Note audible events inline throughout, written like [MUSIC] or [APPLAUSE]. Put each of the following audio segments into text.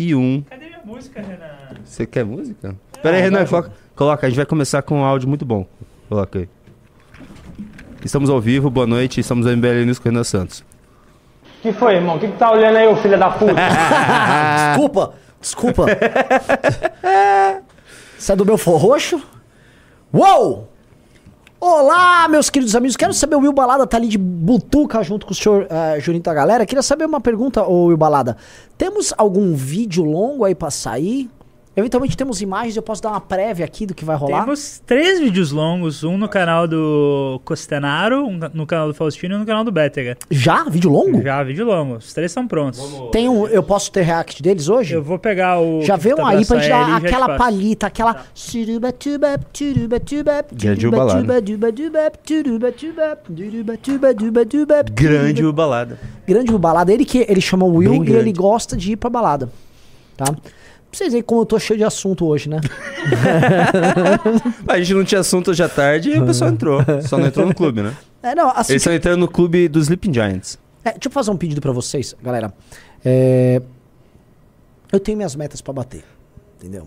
e 1. Cadê minha música, Renan? Você quer música? Pera aí, Renan, coloca, coloca, a gente vai começar com um áudio muito bom. Coloca aí. Estamos ao vivo, boa noite, estamos no MBL News com o Renan Santos. que foi, irmão? O que, que tá olhando aí, ô filho da puta? [LAUGHS] Desculpa, desculpa. Você é do meu forroxo? Uou! Olá, meus queridos amigos. Quero saber, o Will Balada tá ali de butuca junto com o senhor uh, Juninho da galera. Queria saber uma pergunta, ô Will Balada. Temos algum vídeo longo aí pra sair? Eventualmente temos imagens, eu posso dar uma prévia aqui do que vai rolar? Temos três vídeos longos, um no canal do Costenaro, um no canal do Faustino e um no canal do Bétega. Já? Vídeo longo? Já, vídeo longo. Os três são prontos. Tem um, eu posso ter react deles hoje? Eu vou pegar o... Já vê um tá aí pra gente dar aquela passo. palhita, aquela. Tuba, Grande turuba, balada. tuba, tuba, tuba, turuba, tuba, turuba, tuba, tuba, tuba, Grande turuba. o balada. Grande balada. Ele que ele chama Will e ele gosta de ir pra balada. Tá? Vocês verem como eu tô cheio de assunto hoje, né? [LAUGHS] A gente não tinha assunto hoje à tarde e o pessoal entrou. Só não entrou no clube, né? É, não, assim, Eles estão entrando no clube dos Sleeping Giants. É, deixa eu fazer um pedido pra vocês, galera. É, eu tenho minhas metas pra bater, entendeu?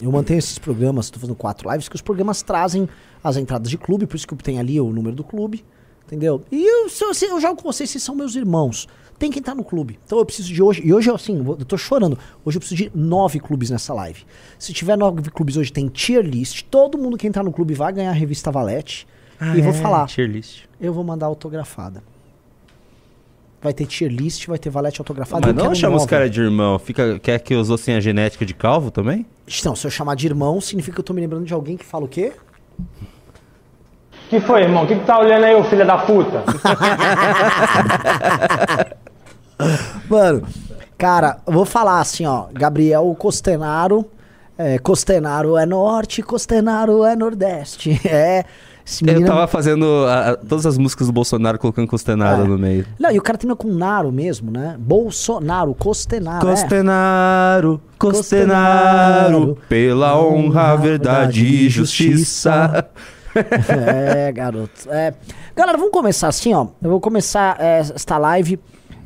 Eu mantenho esses programas, tô fazendo quatro lives, que os programas trazem as entradas de clube, por isso que tem ali o número do clube, entendeu? E eu, eu, eu jogo com vocês, vocês são meus irmãos. Tem que entrar no clube. Então eu preciso de hoje, e hoje eu assim, eu tô chorando. Hoje eu preciso de nove clubes nessa live. Se tiver nove clubes hoje, tem tier list. Todo mundo que entrar no clube vai ganhar a revista Valete. e vou falar. Tier list. Eu vou mandar autografada. Vai ter tier list, vai ter valete autografado. Mas não chama os caras de irmão. Fica, quer que os tenham a genética de calvo também? Então, se eu chamar de irmão, significa que eu tô me lembrando de alguém que fala o quê? que foi, irmão? O que, que tá olhando aí, ô filho da puta? [LAUGHS] Mano, cara, vou falar assim, ó. Gabriel Costenaro. É, Costenaro é norte, Costenaro é nordeste. [LAUGHS] É. Esse Eu menino- tava fazendo a- a- todas as músicas do Bolsonaro colocando Costenaro É. no meio. Não, e o cara termina com Naro mesmo, né? Bolsonaro, Costenaro. é. Costenaro, Costenaro, Costenaro, pela honra, verdade e justiça. [LAUGHS] É, garoto. É. Galera, vamos começar assim, ó. Eu vou começar é, esta live.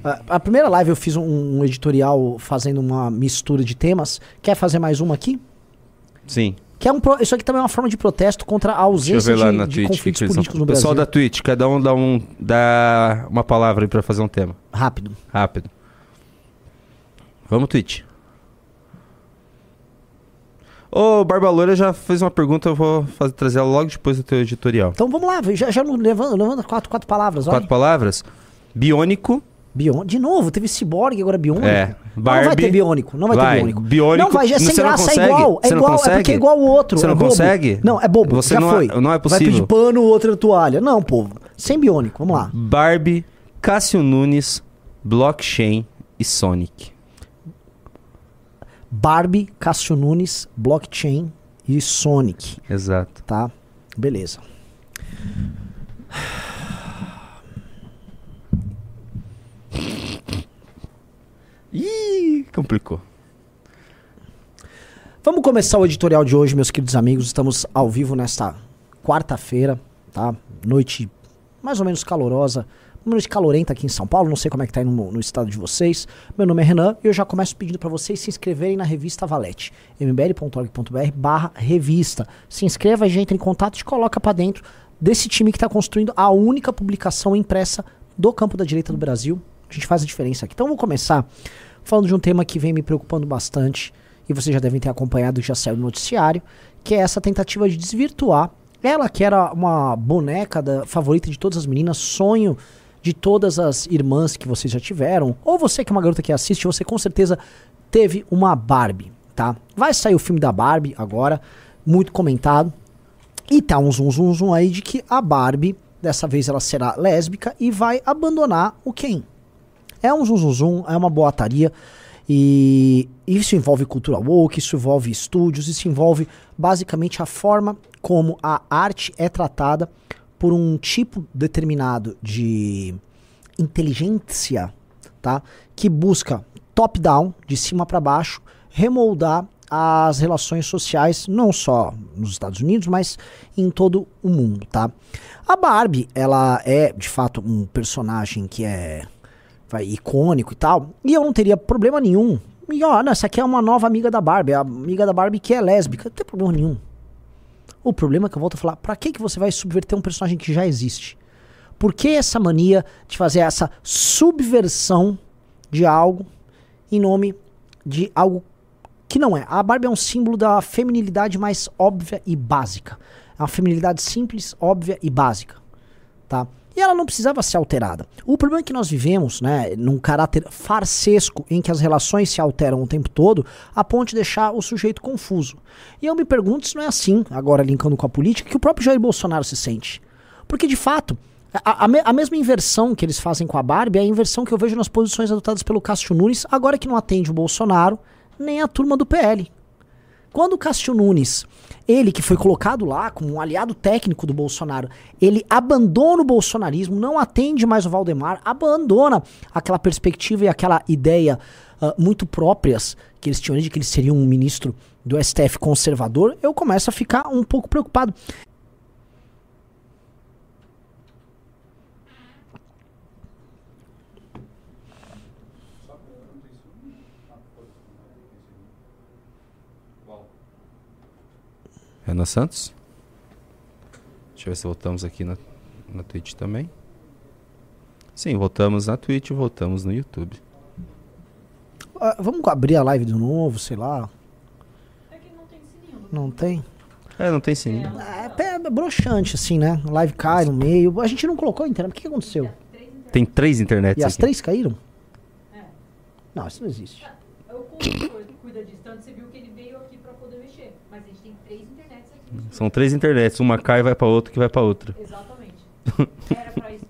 A- A primeira live eu fiz um, um editorial fazendo uma mistura de temas. Quer fazer mais uma aqui? Sim. Que é um pro- Isso aqui também é uma forma de protesto contra a ausência de, de Twitch. conflitos que políticos no Pessoal Brasil. da Twitch, cada um dá, um dá uma palavra aí pra fazer um tema. Rápido. Rápido. Vamos, Twitch. Ô, Barba Loura já fez uma pergunta, eu vou fazer, trazer ela logo depois do teu editorial. Então vamos lá, já, já levando, levando quatro, quatro palavras. Quatro palavras. Biônico. Bion... De novo, teve ciborgue, agora biônico. É, Não, não vai Barbie. ter biônico, não vai, Vai, ter biônico. biônico. Não vai, é sem graça, é igual. É igual, é porque é igual o outro. Você é não bobo. consegue? Não, é bobo, Você já não é- foi. não é Vai possível. pedir pano, outra toalha. Não, povo. Sem biônico, vamos lá. Barbie, Cássio Nunes, Blockchain e Sonic. Barbie, Cássio Nunes, Blockchain e Sonic, Exato. tá? Beleza. Ih, complicou. Vamos começar o editorial de hoje, meus queridos amigos. Estamos ao vivo nesta quarta-feira, tá? Noite mais ou menos calorosa, uma noite calorenta aqui em São Paulo. Não sei como é que tá aí no, no estado de vocês. Meu nome é Renan e eu já começo pedindo para vocês se inscreverem na revista Valete, mbl.org.br barra revista. Se inscreva e já entra em contato e coloca para dentro desse time que está construindo a única publicação impressa do campo da direita do Brasil. A gente faz a diferença aqui. Então vamos começar falando de um tema que vem me preocupando bastante e vocês já devem ter acompanhado, já saiu no noticiário, que é essa tentativa de desvirtuar ela que era uma boneca da, favorita de todas as meninas, sonho de todas as irmãs que vocês já tiveram, ou você que é uma garota que assiste, você com certeza teve uma Barbie, tá? Vai sair o filme da Barbie agora, muito comentado, e tá um zum zum zum aí de que a Barbie, dessa vez ela será lésbica e vai abandonar o Ken. É um zum é uma boataria. E isso envolve cultura woke, isso envolve estúdios, isso envolve basicamente a forma como a arte é tratada por um tipo determinado de inteligência, tá? Que busca top-down, de cima para baixo, remoldar as relações sociais, não só nos Estados Unidos, mas em todo o mundo, tá? A Barbie, ela é de fato um personagem que é vai, icônico e tal, e eu não teria problema nenhum E não, essa aqui é uma nova amiga da Barbie, a amiga da Barbie que é lésbica. Não tem problema nenhum. O problema é que eu volto a falar, pra que, que você vai subverter um personagem que já existe? Por que essa mania de fazer essa subversão de algo em nome de algo que não é? A Barbie é um símbolo da feminilidade mais óbvia e básica. É uma feminilidade simples, óbvia e básica, tá? E ela não precisava ser alterada. O problema é que nós vivemos, né, num caráter farsesco em que as relações se alteram o tempo todo, a ponto de deixar o sujeito confuso. E eu me pergunto se não é assim, agora linkando com a política, que o próprio Jair Bolsonaro se sente. Porque, de fato, a, a, a, mesma inversão que eles fazem com a Barbie é a inversão que eu vejo nas posições adotadas pelo Cássio Nunes, agora que não atende o Bolsonaro, nem a turma do PL. Quando o Cássio Nunes, ele que foi colocado lá como um aliado técnico do Bolsonaro, ele abandona o bolsonarismo, não atende mais o Valdemar, abandona aquela perspectiva e aquela ideia uh, muito próprias que eles tinham de que ele seria um ministro do STF conservador, eu começo a ficar um pouco preocupado. Renan Santos. Deixa eu ver se voltamos aqui na, na Twitch também. Sim, voltamos na Twitch e voltamos no YouTube. Uh, vamos abrir a live de novo, sei lá. É que não tem sininho. Não tem? É, não tem sininho. É, é broxante, assim, né? A live cai no meio. A gente não colocou a internet. O que, que aconteceu? Tem três internets E as aqui. três caíram? É. Não, isso não existe. O cuida disso, tanto você viu que ele veio aqui pra poder mexer. Mas a gente tem três internets aqui. São três internets. Uma cai e vai pra outra que vai pra outra. Exatamente. [LAUGHS] Era pra isso.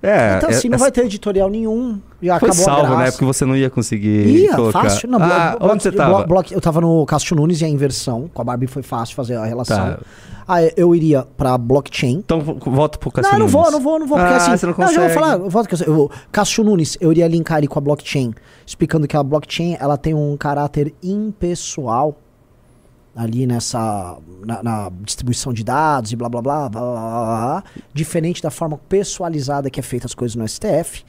É, então, é- assim, não é- vai ter editorial nenhum. Já Foi acabou salvo, a graça. né? Porque você não ia conseguir Ia, colocar. fácil. Não, ah, blo- onde você tava? blo- eu tava no Cássio Nunes e a inversão. Com a Barbie foi fácil fazer a relação. Tá. Aí eu iria pra blockchain. Então vo- volta pro Cássio Não, não Nunes. vou, não vou, não vou, porque ah, assim. você não já vou consegue. falar, eu volto que eu, eu vou- Cássio Nunes, eu iria linkar ele com a blockchain, explicando que a blockchain ela tem um caráter impessoal ali nessa na, na distribuição de dados e blá blá blá, blá, blá, blá, diferente da forma pessoalizada que é feita as coisas no STF,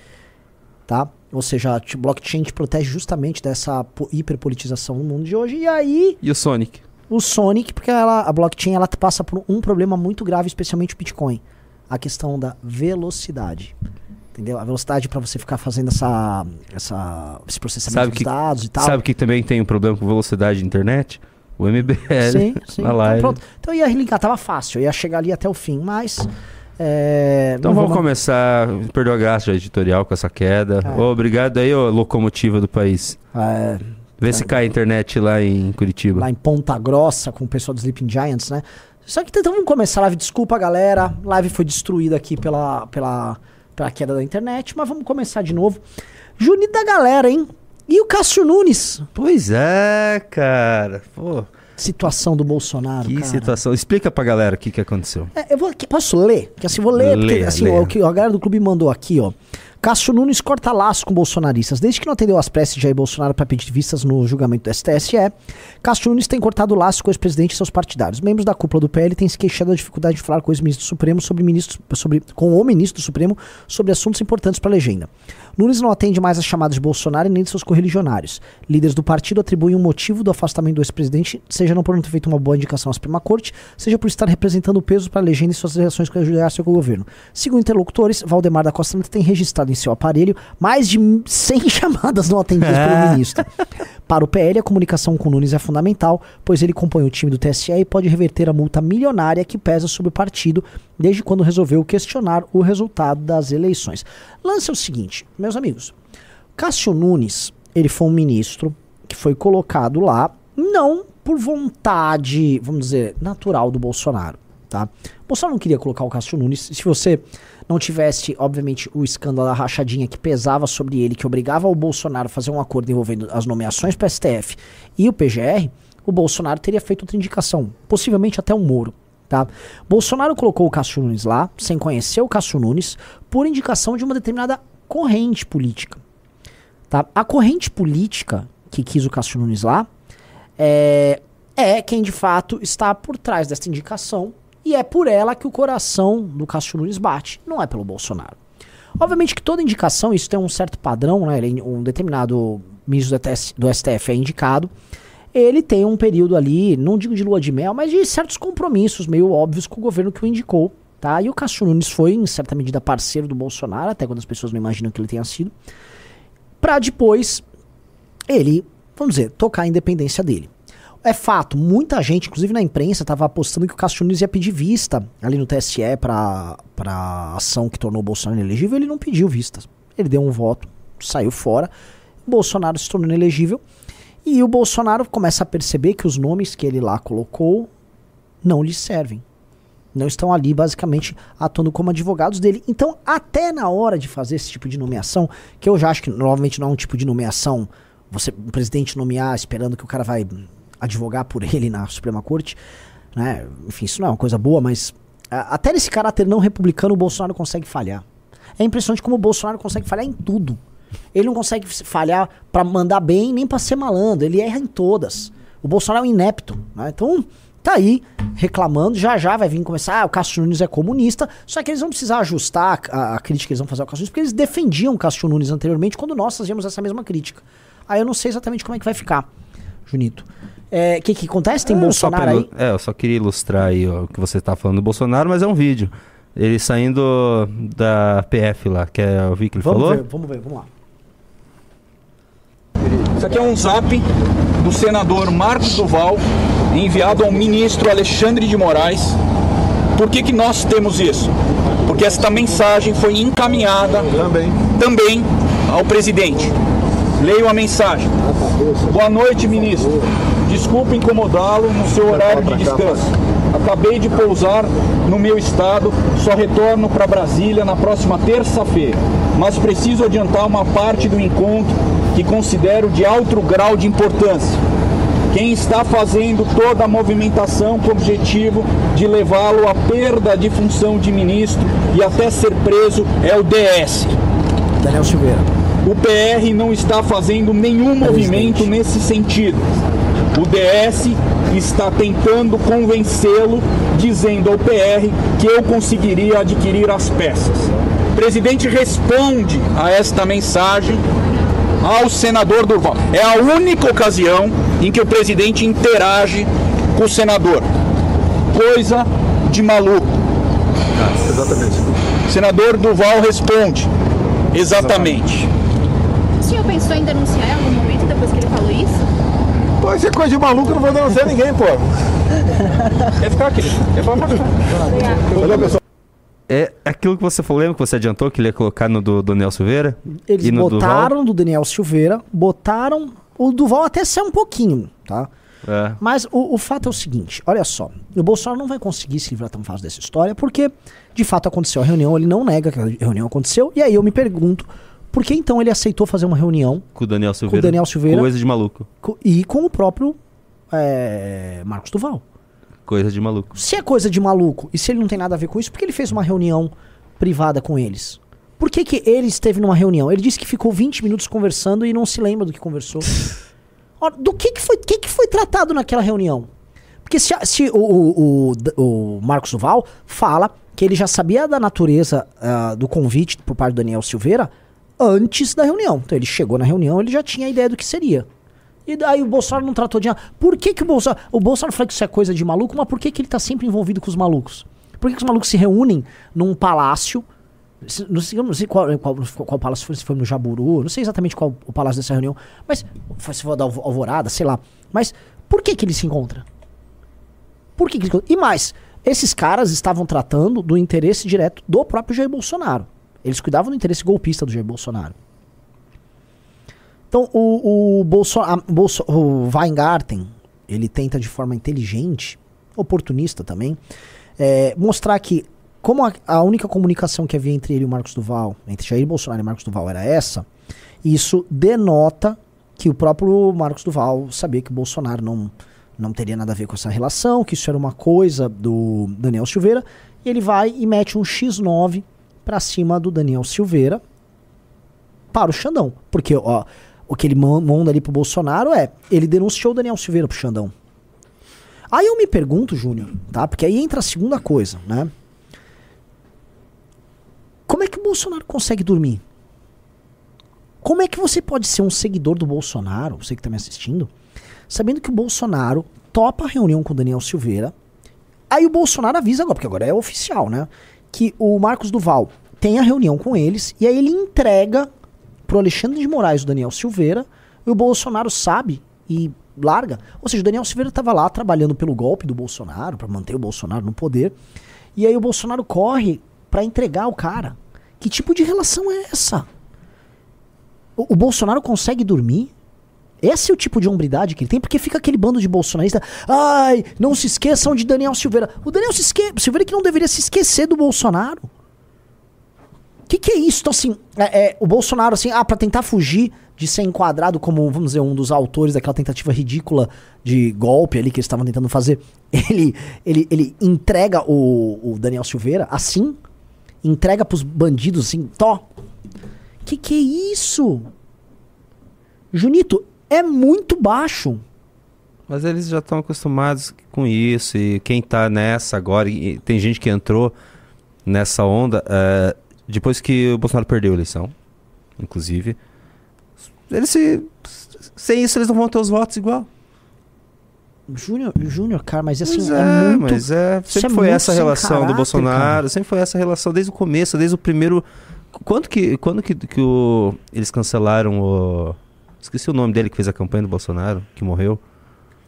tá? Ou seja, a blockchain te protege justamente dessa po- hiperpolitização no mundo de hoje. E aí, E o Sonic? o Sonic, porque ela, a blockchain ela passa por um problema muito grave, especialmente o Bitcoin. A questão da velocidade. Entendeu? A velocidade para você ficar fazendo essa, essa, esse processamento Sabe dos que- dados e tal. Sabe que também tem um problema com velocidade de internet? O MBL. Sim, [LAUGHS] sim. na Então, live. pronto. Então eu ia linkar, tava fácil, eu ia chegar ali até o fim, mas. é, Então vamos começar. Perdeu a graça editorial com essa queda. É. Ô, obrigado aí, ô locomotiva do país. é, Vê se cai a internet lá em Curitiba. lá em Ponta Grossa com o pessoal do Sleeping Giants, né? Só que então vamos começar a live. Desculpa, galera. Live foi destruída aqui pela, pela, pela queda da internet, mas vamos começar de novo. Junito da galera, hein? E o Cássio Nunes? Pois é, cara. Pô, Situação do Bolsonaro. que cara. situação. Explica pra galera o que, que aconteceu. É, eu vou posso ler? Que assim, vou ler, porque Lê, assim, lê. o que a galera do clube mandou aqui, ó. Cássio Nunes corta laço com bolsonaristas. Desde que não atendeu às preces de Jair Bolsonaro para pedir vistas no julgamento do STSE, Cássio Nunes tem cortado laço com o ex-presidente e seus partidários. Membros da cúpula do PL têm se queixado da dificuldade de falar com o ex-ministro Supremo sobre ministros, sobre, com o ministro do Supremo sobre assuntos importantes para a legenda. Nunes não atende mais às chamadas de Bolsonaro e nem de seus correligionários. Líderes do partido atribuem o motivo do afastamento do ex-presidente, seja não por não ter feito uma boa indicação à Suprema Corte, seja por estar representando peso para a legenda e suas relações com a o governo. Segundo interlocutores, Valdemar da Costa Neto tem registrado em seu aparelho mais de 100 [LAUGHS] chamadas não atendidas pelo ministro. Para o PL, a comunicação com Nunes é fundamental, pois ele compõe o time do TSE e pode reverter a multa milionária que pesa sobre o partido desde quando resolveu questionar o resultado das eleições. Lance é o seguinte, meus amigos. Cássio Nunes, ele foi um ministro que foi colocado lá não por vontade, vamos dizer, natural do Bolsonaro, tá? O Bolsonaro não queria colocar o Cássio Nunes. Se você não tivesse, obviamente, o escândalo da rachadinha que pesava sobre ele, que obrigava o Bolsonaro a fazer um acordo envolvendo as nomeações para STF e o PGR, o Bolsonaro teria feito outra indicação, possivelmente até um Moro. Tá? Bolsonaro colocou o Cássio Nunes lá, sem conhecer o Cássio Nunes, por indicação de uma determinada corrente política. Tá? A corrente política que quis o Cássio Nunes lá é, é quem de fato está por trás dessa indicação e é por ela que o coração do Cássio Nunes bate, não é pelo Bolsonaro. Obviamente que toda indicação, isso tem um certo padrão, né? ele- Um determinado ministro do, STF é indicado, ele tem um período ali, não digo de lua de mel, mas de certos compromissos meio óbvios com o governo que o indicou, tá? E o Cássio Nunes foi, em certa medida, parceiro do Bolsonaro, até quando as pessoas não imaginam que ele tenha sido, pra depois ele, vamos dizer, tocar a independência dele. É fato, muita gente, inclusive na imprensa, estava apostando que o Cássio Nunes ia pedir vista ali no TSE para a ação que tornou o Bolsonaro inelegível. Ele não pediu vistas. Ele deu um voto, saiu fora. Bolsonaro se tornou inelegível. E o Bolsonaro começa a perceber que os nomes que ele lá colocou não lhe servem. Não estão ali, basicamente, atuando como advogados dele. Então, até na hora de fazer esse tipo de nomeação, que eu já acho que normalmente não é um tipo de nomeação, você, o presidente nomear esperando que o cara vai advogar por ele na Suprema Corte, né? Enfim, isso não é uma coisa boa, mas a, até nesse caráter não republicano o Bolsonaro consegue falhar. É impressionante como o Bolsonaro consegue falhar em tudo. Ele não consegue falhar para mandar bem nem para ser malandro, ele erra em todas. O Bolsonaro é um inepto, né? Então, tá aí reclamando, já já vai vir começar, ah, o Cássio Nunes é comunista, só que eles vão precisar ajustar a, a crítica que eles vão fazer ao Cássio Nunes, porque eles defendiam o Cássio Nunes anteriormente quando nós fazíamos essa mesma crítica. Aí eu não sei exatamente como é que vai ficar, Junito. O é, que que acontece? Tem É, Bolsonaro pra aí? É, eu só queria ilustrar aí ó, o que você tá falando do Bolsonaro, mas é um vídeo. Ele saindo da PF lá, quer ouvir o que ele Vamos falou? ver, vamos ver, vamos lá. Isso aqui é um zap do senador Marcos Duval, enviado ao ministro Alexandre de Moraes. Por que, que nós temos isso? Porque esta mensagem foi encaminhada também, ao presidente. Leio a mensagem. Boa noite, ministro. Desculpe incomodá-lo no seu horário de descanso. Acabei de pousar no meu estado, só retorno para Brasília na próxima terça-feira. Mas preciso adiantar uma parte do encontro que considero de alto grau de importância. Quem está fazendo toda a movimentação com o objetivo de levá-lo à perda de função de ministro e até ser preso é o DS. Daniel Silveira. O PR não está fazendo nenhum movimento nesse sentido. O DS está tentando convencê-lo, dizendo ao PR que eu conseguiria adquirir as peças. O presidente responde a esta mensagem ao senador Durval. É a única ocasião em que o presidente interage com o senador. Coisa de maluco. Exatamente. Senador Durval responde. Exatamente. O senhor pensou em denunciar em algum momento depois que ele falou isso? Pô, isso é coisa de maluco, eu não vou denunciar ninguém, pô. Quer ficar, querido? Quer falar pra? Valeu, pessoal. É aquilo que você falou, lembra que você adiantou que ele ia colocar no do Daniel Silveira? Eles E no botaram do Daniel Silveira, botaram. O Duval até saiu um pouquinho, tá? É. Mas o, o fato é o seguinte: olha só, o Bolsonaro não vai conseguir se livrar tão fácil dessa história, porque de fato aconteceu a reunião, ele não nega que a reunião aconteceu, e aí eu me pergunto, por que então ele aceitou fazer uma reunião Com o Daniel Silveira. Daniel Silveira. Coisa de maluco. co- e com o próprio é, Marcos Duval? Coisa de maluco. Se é coisa de maluco e se ele não tem nada a ver com isso, por que ele fez uma reunião privada com eles? Por que, que ele esteve numa reunião? Ele disse que ficou 20 minutos conversando e não se lembra do que conversou. [LAUGHS] Ora, do que, que, foi, que, que foi tratado naquela reunião? Porque se, se o, o, o, o Marcos Duval fala que ele já sabia da natureza ah, do convite por parte do Daniel Silveira antes da reunião. Então ele chegou na reunião, ele já tinha a ideia do que seria. E daí o Bolsonaro não tratou de nada. Por que, que o Bolsonaro. O Bolsonaro fala que isso é coisa de maluco, mas por que, que ele tá sempre envolvido com os malucos? Por que, que os malucos se reúnem num palácio? Não sei, não sei qual, qual, qual palácio foi, se foi no Jaburu, não sei exatamente qual o palácio dessa reunião, mas foi se for da Alvo- Alvorada, sei lá. Mas por que, que ele se encontra? Por que, que? E mais, esses caras estavam tratando do interesse direto do próprio Jair Bolsonaro. Eles cuidavam do interesse golpista do Jair Bolsonaro. Então, o, o, Bolso, a- Bolso- o Weingarten, ele tenta de forma inteligente, oportunista também, é, mostrar que, como a, a única comunicação que havia entre ele e o Marcos Duval, entre Jair Bolsonaro e Marcos Duval era essa, isso denota que o próprio Marcos Duval sabia que o Bolsonaro não, não teria nada a ver com essa relação, que isso era uma coisa do Daniel Silveira, e ele vai e mete um X9 pra cima do Daniel Silveira para o Xandão. Porque ó, o que ele man- manda ali pro Bolsonaro é, ele denunciou o Daniel Silveira pro Xandão. Aí eu me pergunto, Júnior, tá? Porque aí entra a segunda coisa, né? Como é que o Bolsonaro consegue dormir? Como é que você pode ser um seguidor do Bolsonaro, você que tá me assistindo, sabendo que o Bolsonaro topa a reunião com o Daniel Silveira, aí o Bolsonaro avisa agora, porque agora é oficial, né? Que o Marcos Duval tem a reunião com eles, e aí ele entrega pro Alexandre de Moraes o Daniel Silveira, e o Bolsonaro sabe e larga. Ou seja, o Daniel Silveira tava lá trabalhando pelo golpe do Bolsonaro, para manter o Bolsonaro no poder, e aí o Bolsonaro corre pra entregar o cara. Que tipo de relação é essa? O, o Bolsonaro consegue dormir? Esse é o tipo de hombridade que ele tem, porque fica aquele bando de bolsonarista. Ai, não se esqueçam de Daniel Silveira. O Daniel se esque... Silveira que não deveria se esquecer do Bolsonaro. O que, que é isso? Então, assim, é, é, o Bolsonaro, assim, ah, pra tentar fugir de ser enquadrado como, vamos dizer, um dos autores daquela tentativa ridícula de golpe ali que eles estavam tentando fazer, ele, ele, ele entrega o, o Daniel Silveira assim, entrega pros bandidos assim, tó. Que que é isso? Junito, é muito baixo. Mas eles já estão acostumados com isso. E quem tá nessa agora, e tem gente que entrou nessa onda é, depois que o Bolsonaro perdeu a eleição, inclusive. Eles se. Sem isso, eles não vão ter os votos igual. Júnior, Júnior, cara, mas assim, Pois é, é, muito. mas é, sempre é foi essa relação caráter, do Bolsonaro, cara. sempre foi essa relação desde o começo, desde o primeiro. Quando que, quando que, que o, eles cancelaram o. Esqueci o nome dele que fez a campanha do Bolsonaro, que morreu.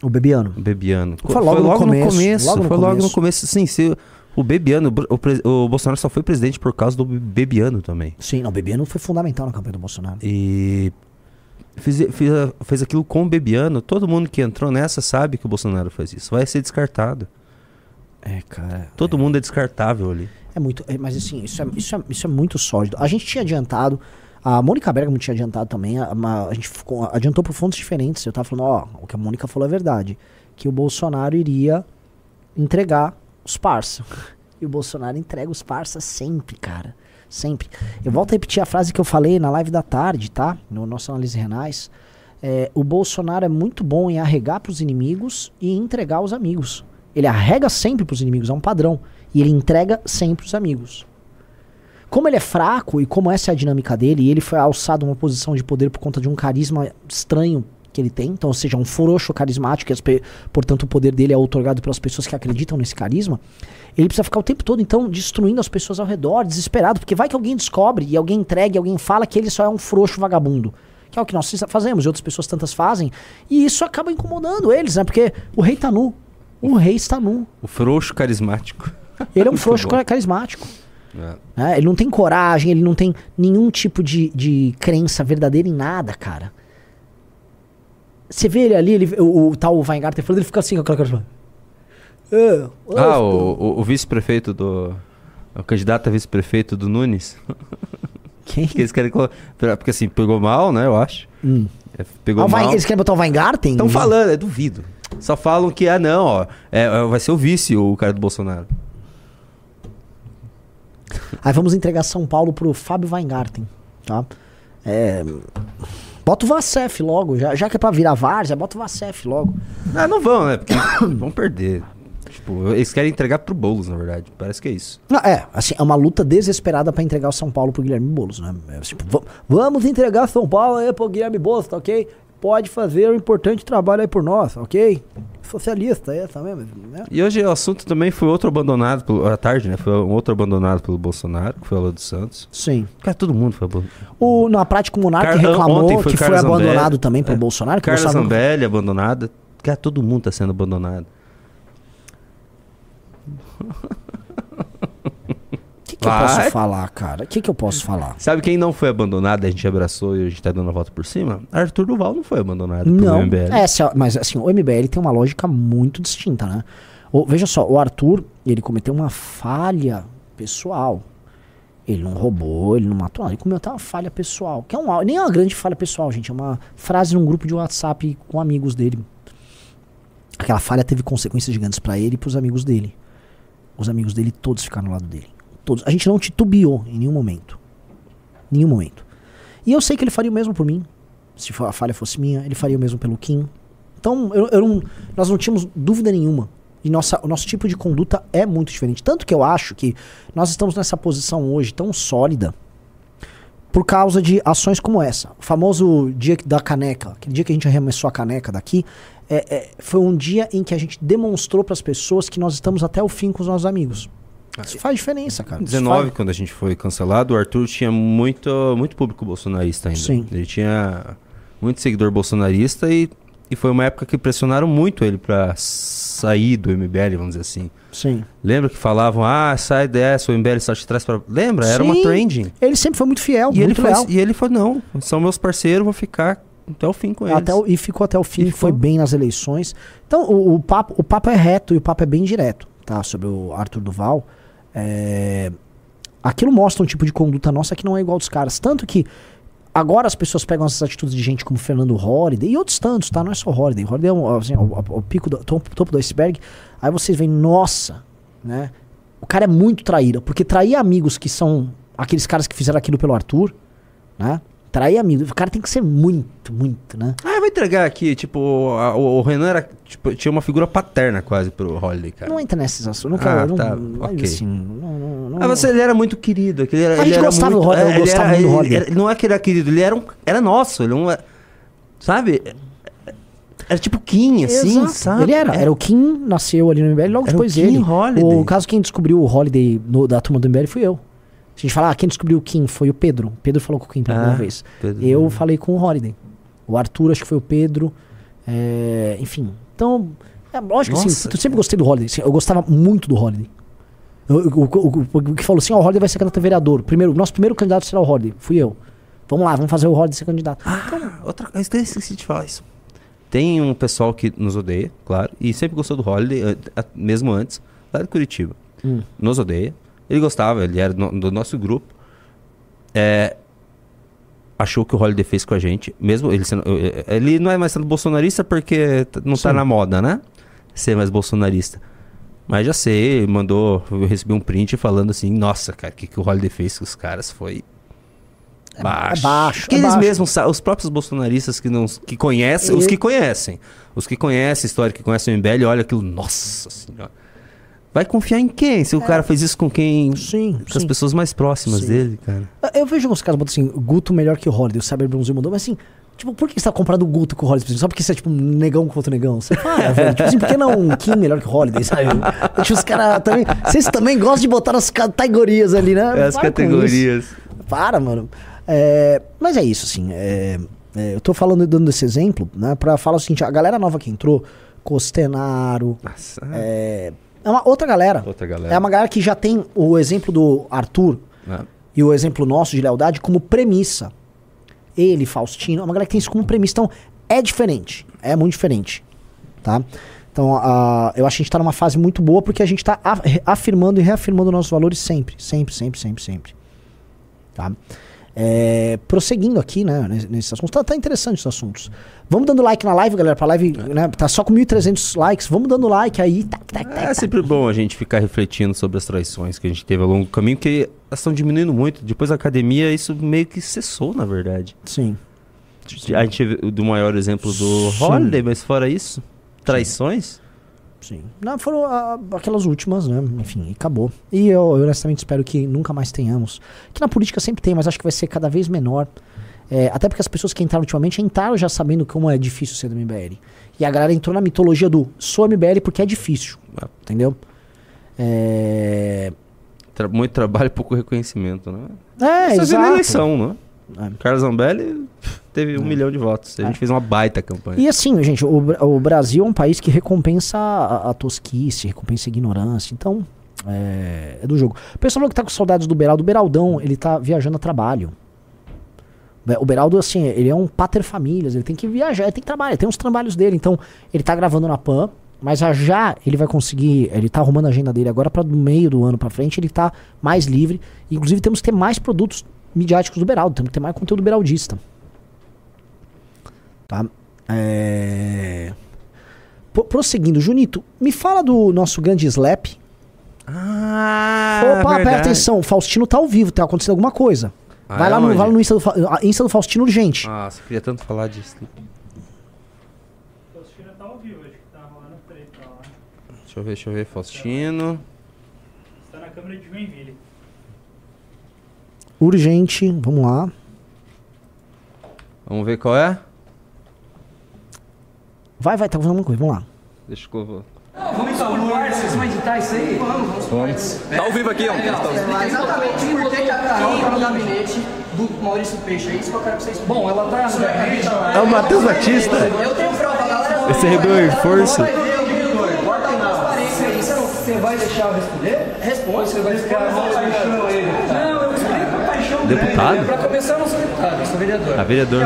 O Bebiano. O Bebiano. Foi logo no começo, logo no foi logo no começo. começo. Sim, se, o Bebiano, o, o Bolsonaro só foi presidente por causa do Bebiano também. Sim, não, o Bebiano foi fundamental na campanha do Bolsonaro. E fez, fez, fez aquilo com o Bebiano. Todo mundo que entrou nessa sabe que o Bolsonaro faz isso. Vai ser descartado. É, cara. Todo mundo é descartável ali. É muito. é, mas assim, isso é, isso, é, isso é muito sólido. A gente tinha adiantado. A Mônica Bergamo tinha adiantado também. A, a gente ficou- adiantou por fontes diferentes. Eu tava falando, ó, o que a Mônica falou é verdade. Que o Bolsonaro iria entregar os parça. [LAUGHS] E o Bolsonaro entrega os parça sempre, cara. Sempre. Eu volto a repetir a frase que eu falei na live da tarde, tá? No nosso análise renais. É, o Bolsonaro é muito bom em arregar pros inimigos e entregar aos amigos. Ele arrega sempre pros inimigos, é um padrão. E ele entrega sempre os amigos. Como ele é fraco e como essa é a dinâmica dele, e ele foi alçado a uma posição de poder por conta de um carisma estranho que ele tem, então, ou seja, um frouxo carismático, e portanto o poder dele é otorgado pelas pessoas que acreditam nesse carisma, ele precisa ficar o tempo todo, então, destruindo as pessoas ao redor, desesperado, porque vai que alguém descobre e alguém entrega e alguém fala que ele só é um frouxo vagabundo. Que é o que nós fazemos, e outras pessoas tantas fazem, e isso acaba incomodando eles, né? Porque o rei tá nu. O rei está nu. O frouxo carismático. Ele é um [LAUGHS] frouxo bom. carismático. É. né? Ele não tem coragem, ele não tem nenhum tipo de, de crença verdadeira em nada, cara. Você vê ele ali, ele, o, o tal Weingarten falando, ele fica assim com aquela cara. É, Ah, o, o, o vice-prefeito do. O candidato a vice-prefeito do Nunes. [LAUGHS] Quem? Que eles querem. Porque assim, pegou mal, né? Eu acho. Hum. É, Pegou Ah, mal. eles querem botar o Weingarten? Estão falando, é duvido. Só falam que, ah, não, ó. é, é, vai ser o vice, o cara do Bolsonaro. Aí vamos entregar São Paulo pro Fábio Weingarten, tá? É, bota o Vacef logo, já, já que é pra virar Várzea, bota o Vacef logo. Ah, não vão, né? Porque [COUGHS] vão perder. Tipo, eles querem entregar pro Boulos, na verdade. Parece que é isso. Não, é, assim, é uma luta desesperada pra entregar o São Paulo pro Guilherme Boulos, né? É, tipo, va- vamos entregar São Paulo aí pro Guilherme Boulos, tá ok? Pode fazer um importante trabalho aí por nós, ok? Socialista, é, tá mesmo? Né? E hoje o assunto também foi outro abandonado, pelo, à tarde, né? Foi um outro abandonado pelo Bolsonaro, que foi o Lula dos Santos. Sim. Cara, todo mundo foi abandonado. O, na prática, o Monarca Car- reclamou foi que foi Carla abandonado Zambelli. também pelo É. Bolsonaro. que Carla Zambelli abandonada. Cara, todo mundo tá sendo abandonado. [LAUGHS] O que, que eu posso Vai. falar, cara? O que, que eu posso falar? Sabe quem não foi abandonado, a gente abraçou e a gente tá dando a volta por cima? Arthur Duval não foi abandonado Não, MBL. essa, mas assim, o MBL tem uma lógica muito distinta, né? O- veja só, o Arthur, ele cometeu uma falha pessoal. Ele não roubou, ele não matou, nada, ele cometeu uma falha pessoal. Que é um, nem é uma grande falha pessoal, gente. É uma frase num grupo de WhatsApp com amigos dele. Aquela falha teve consequências gigantes pra ele e pros amigos dele. Os amigos dele todos ficaram ao lado dele. Todos. A gente não titubeou em nenhum momento. Nenhum momento. E eu sei que ele faria o mesmo por mim. Se a falha fosse minha, ele faria o mesmo pelo Kim. Então, eu, eu não- nós não tínhamos dúvida nenhuma. E nossa, o nosso tipo de conduta é muito diferente. Tanto que eu acho que nós estamos nessa posição hoje tão sólida por causa de ações como essa. O famoso dia da caneca, aquele dia que a gente arremessou a caneca daqui, é, é, foi um dia em que a gente demonstrou para as pessoas que nós estamos até o fim com os nossos amigos. Isso faz diferença, cara. Isso 19, faz- quando a gente foi cancelado, o Arthur tinha muito, muito público bolsonarista ainda. Sim. Ele tinha muito seguidor bolsonarista e, e foi uma época que pressionaram muito ele pra sair do MBL, vamos dizer assim. Sim. Lembra que falavam, ah, sai dessa, o MBL só te traz pra... Lembra? Era uma Sim. trending. Ele sempre foi muito fiel, E ele, muito foi, leal. e ele falou, não, são meus parceiros, vou ficar até o fim com eles. Até o- e ficou até o fim, E foi ficou. bem nas eleições. Então, o, o papo, o papo é reto e o papo é bem direto, tá? Sobre o Arthur Duval. É, Aquilo mostra um tipo de conduta nossa que não é igual dos caras. Tanto que agora as pessoas pegam essas atitudes de gente como Fernando Holliday e outros tantos, tá? Não é só Holliday. Holliday é um, assim, o, o- pico do topo, topo do iceberg. Aí vocês veem, nossa, né? O cara é muito traíra, porque trair amigos que são aqueles caras que fizeram aquilo pelo Arthur, né? Trair amigos, o cara tem que ser muito, muito, né? Ah, vou entregar aqui, tipo, a- o Renan era, tipo, tinha uma figura paterna quase pro Holiday, cara. Não entra nesses assuntos. Não Ah, quero. não, tá, mas ok. assim, não, não, não- Ah, você, ele era muito querido. Aquele era, A ele gente era gostava muito, do Holiday, eu é, ele gostava era- muito do ele- Holiday. não é que ele era querido, ele era, um, era nosso. Ele não era, sabe? Era tipo Kim, assim, Exato. sabe? Ele era. É. Era o Kim, nasceu ali no MBL, logo Era o depois Kim dele. Holiday. O caso quem descobriu o Holiday no- da turma do MBL fui eu. Se a gente falar, ah, quem descobriu o Kim foi o Pedro. O Pedro falou com o Kim pela Ah, primeira vez. Pedro. Eu falei com o Holiday. O Arthur, acho que foi o Pedro. É, enfim. Então, é lógico que Nossa, assim, eu sempre gostei do Holiday. assim, eu gostava muito do Holiday. O, que falou assim, ó, o Holiday vai ser candidato a vereador. Primeiro, nosso primeiro candidato será o Holiday. Fui eu. Vamos lá, vamos fazer o Holiday ser candidato. Ah, outra coisa, eu esqueci de falar isso. Tem um pessoal que nos odeia, claro, e sempre gostou do Holiday, a- mesmo antes, lá de Curitiba. Hum. Nos odeia. Ele gostava, ele era do nosso grupo. É, achou que o Holiday fez com a gente, mesmo ele sendo. eh, Ele não é mais sendo bolsonarista porque não tá Sim. na moda, né? Ser mais bolsonarista. Mas já sei, mandou. Eu recebi um print falando assim: Nossa, cara, o que, que o Holiday fez com os caras foi. Baixo. é baixo, Que é eles baixo. mesmos, os próprios bolsonaristas que não que conhecem, os E- que conhecem, os que conhecem a história, que conhecem o MBL, olha aquilo, nossa senhora. Vai confiar em quem? Se o cara fez isso com quem? É. Sim, Com as sim. pessoas mais próximas Sim. dele, cara. Eu vejo uns caras assim, Guto melhor que o Holiday, o Cyber Bronze mudou, mas assim, tipo, por que você tá comprando o Guto com o Holiday? Só porque você é tipo um negão com outro negão? Você para, velho. Tipo assim, por que não um Kim melhor que o Holiday, sabe? Tipo, os caras também. Vocês também gostam de botar as categorias ali, né? As Para categorias. Para, mano. É, mas é isso, assim. é, é, eu tô falando, dando esse exemplo, né, pra falar o seguinte: a galera nova que entrou, Costenaro, Nossa. é, é uma outra galera. Outra galera. É uma galera que já tem o exemplo do Arthur, Ah, e o exemplo nosso de lealdade como premissa. Ele, Faustino, é uma galera que tem isso como premissa. Então, é diferente. É muito diferente. Tá? Então, a- eu acho que a gente tá numa fase muito boa porque a gente tá re- afirmando e reafirmando nossos valores sempre. Sempre, sempre, sempre, sempre. Tá? É, prosseguindo aqui, né, nesse- nesses assuntos. Tá, tá interessante os assuntos. Vamos dando like na live, galera. Pra live, né, tá só com 1.300 likes. Vamos dando like aí. Tac, tac, tac, É sempre bom a gente ficar refletindo sobre as traições que a gente teve ao longo do caminho, porque elas estão diminuindo muito. Depois da academia, isso meio que cessou, na verdade. Sim. A gente teve do maior exemplo do Sim. Holiday, mas fora isso, traições? Sim. Não, foram ah, aquelas últimas, né? Enfim, e acabou. E eu, eu honestamente espero que nunca mais tenhamos. Que na política sempre tem, mas acho que vai ser cada vez menor. É, até porque as pessoas que entraram ultimamente entraram já sabendo como é difícil ser do MBL. E a galera entrou na mitologia do sou MBL porque é difícil. Ah. Entendeu? É. Tra- muito trabalho e pouco reconhecimento, né? É, Isso é exato. eleição, né? É. Carlos Zambelli teve um milhão de votos. A gente fez uma baita campanha. E assim, gente, o, o Brasil é um país que recompensa a, a tosquice, recompensa a ignorância. Então, é, é do jogo. O pessoal falou que tá com saudades do Beraldo. O Beraldão, ele tá viajando a trabalho. Be- O Beraldo, assim, ele é um pater famílias, ele tem que viajar, ele tem que trabalhar, tem uns trabalhos dele. Então, ele tá gravando na PAN, mas já, ele vai conseguir, ele tá arrumando a agenda dele agora para do meio do ano pra frente, ele tá mais livre. Inclusive, temos que ter mais produtos midiáticos do Beraldo, temos que ter mais conteúdo beraldista. Tá? É... Pro- prosseguindo, Junito, me fala do nosso grande slap. Ah, Opa, presta atenção, o Faustino tá ao vivo, tá acontecendo alguma coisa. Ah, vai, é lá no, vai lá no Insta do, Fa- ah, Insta do Faustino urgente. Nossa, eu queria tanto falar disso. Faustino tá ao vivo, acho que tá rolando treta lá. Deixa eu ver, deixa eu ver. Faustino. Está na câmera de Joinville. Urgente, vamos lá. Vamos ver qual é? Vai, vai, tá fazendo alguma coisa, vamos lá. Deixa eu... vou- Vamos por partes, vocês vão editar isso aí? Vamos, vamos. Tá ao vivo aqui, ó. Exatamente por que a Carol tá no gabinete do Maurício Peixe. É isso que eu quero que vocês Bom, ela tá no gabinete. É o Matheus Batista. Eu tenho prova, galera. Esse é rebelo em força. Você, não, vai deixar eu responder? Responde. Você vai ficar. Não, eu explico Deputado? Pra começar, eu não sou deputado, eu sou vereador. A vereador.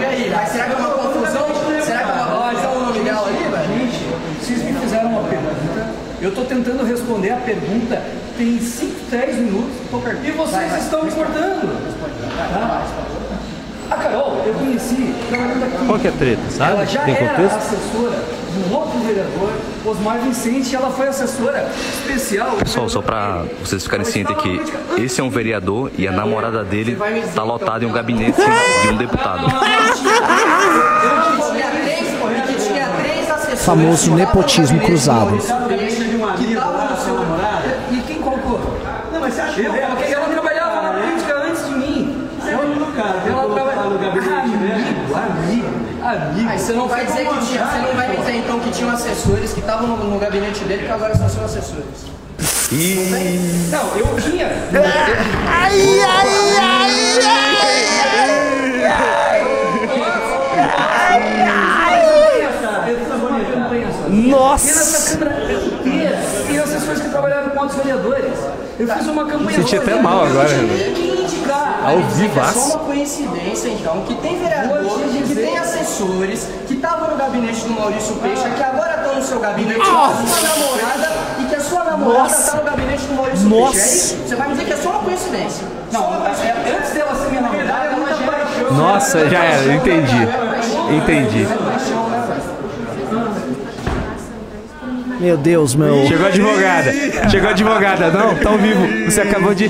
E aí, mas será que é uma confusão? Será que é uma confusão dela ali, velho? Gente, vocês me fizeram uma pergunta. Eu tô tentando responder a pergunta tem 5, 10 minutos. E vocês estão me cortando. Tá? A Carol, eu conheci trabalhando aqui. Qual que é a treta, sabe? Ela já Tem era contexto? assessora de um outro vereador, Osmar Vicente, ela foi assessora especial. Pessoal, só pra vocês ficarem cientes que esse é um vereador e a namorada dele tá lotada em um gabinete de um deputado. Famoso nepotismo cruzado. Que tava no seu E quem colocou? Não, mas você acha que eu coloquei? Ela trabalhava na política antes de mim. Ela trabalhava no gabinete Amigo, amigo, amigo. Aí você não vai dizer que tinha, você não vai me dizer então que tinham assessores que estavam no, no gabinete dele que agora são assessores. Não, eu tinha. Ai, ai, ai, Nossa! E nessa câmara, e, e assessores que trabalharam com outros vereadores. Eu fiz uma campanha. Senti até mal agora, eu tinha que indicar. Ao que É vivaço. só uma coincidência, então, que tem vereadores, que tem assessores, que estavam no gabinete do Maurício Peixe, que agora estão no seu gabinete com a sua namorada e que a sua namorada está no gabinete do Maurício Nossa. Peixe. É isso? Você vai me dizer que é só uma coincidência. Não, é, antes dela ser minha namorada, ela já era. Nossa, já era, entendi. Entendi. Meu Deus, meu. Chegou a advogada. Chegou a advogada. Não, tá ao vivo. Você acabou de.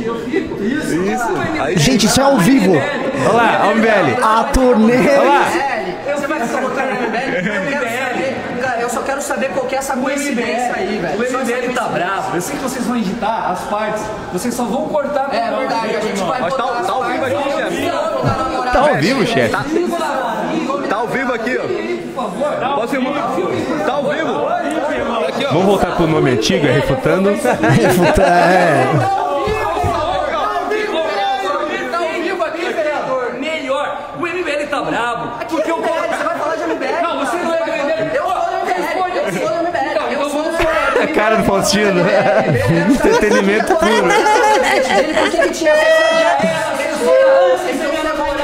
Gente, isso é ao vivo. Olha lá, olha o MBL. A turnê. Olha lá. Você vai botando no MBL? Eu só quero saber qual que é essa coincidência aí, velho. O MBL tá coincidência. bravo. Eu sei que vocês vão editar as partes. Vocês só vão cortar. É verdade, a gente vai tá- botar as tá ao vivo aqui, chefe. Tá ao vivo, chefe. Tá ao vivo aqui, ó. Tá ao vivo. Vamos voltar pro nome antigo, é refutando. É. Tá ao vivo aqui, vereador. Melhor. O MBL tá bravo. Porque o você vai falar de MBL? Não, você não é do MBL. Eu sou do MBL, eu sou do MBL. Eu sou do A cara do Faustino. Entretenimento puro. Ele por que ele tinha? Então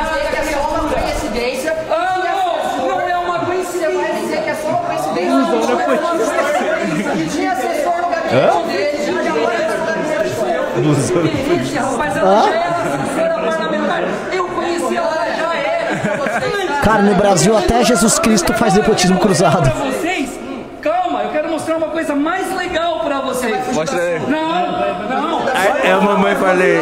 dizer que é uma coincidência. Ah, não. Não é uma Você coincidência. vai dizer que é só uma coincidência. Que tinha assessor no gabinete dele. agora tá no rapaz, ela já era assessora parlamentar. Eu conheci ela, ela já era. Cara, no Brasil até Jesus Cristo faz nepotismo cruzado. Vocês, calma, eu quero mostrar uma coisa mais legal pra vocês. Mostra aí. Não, não. É a mamãe falei.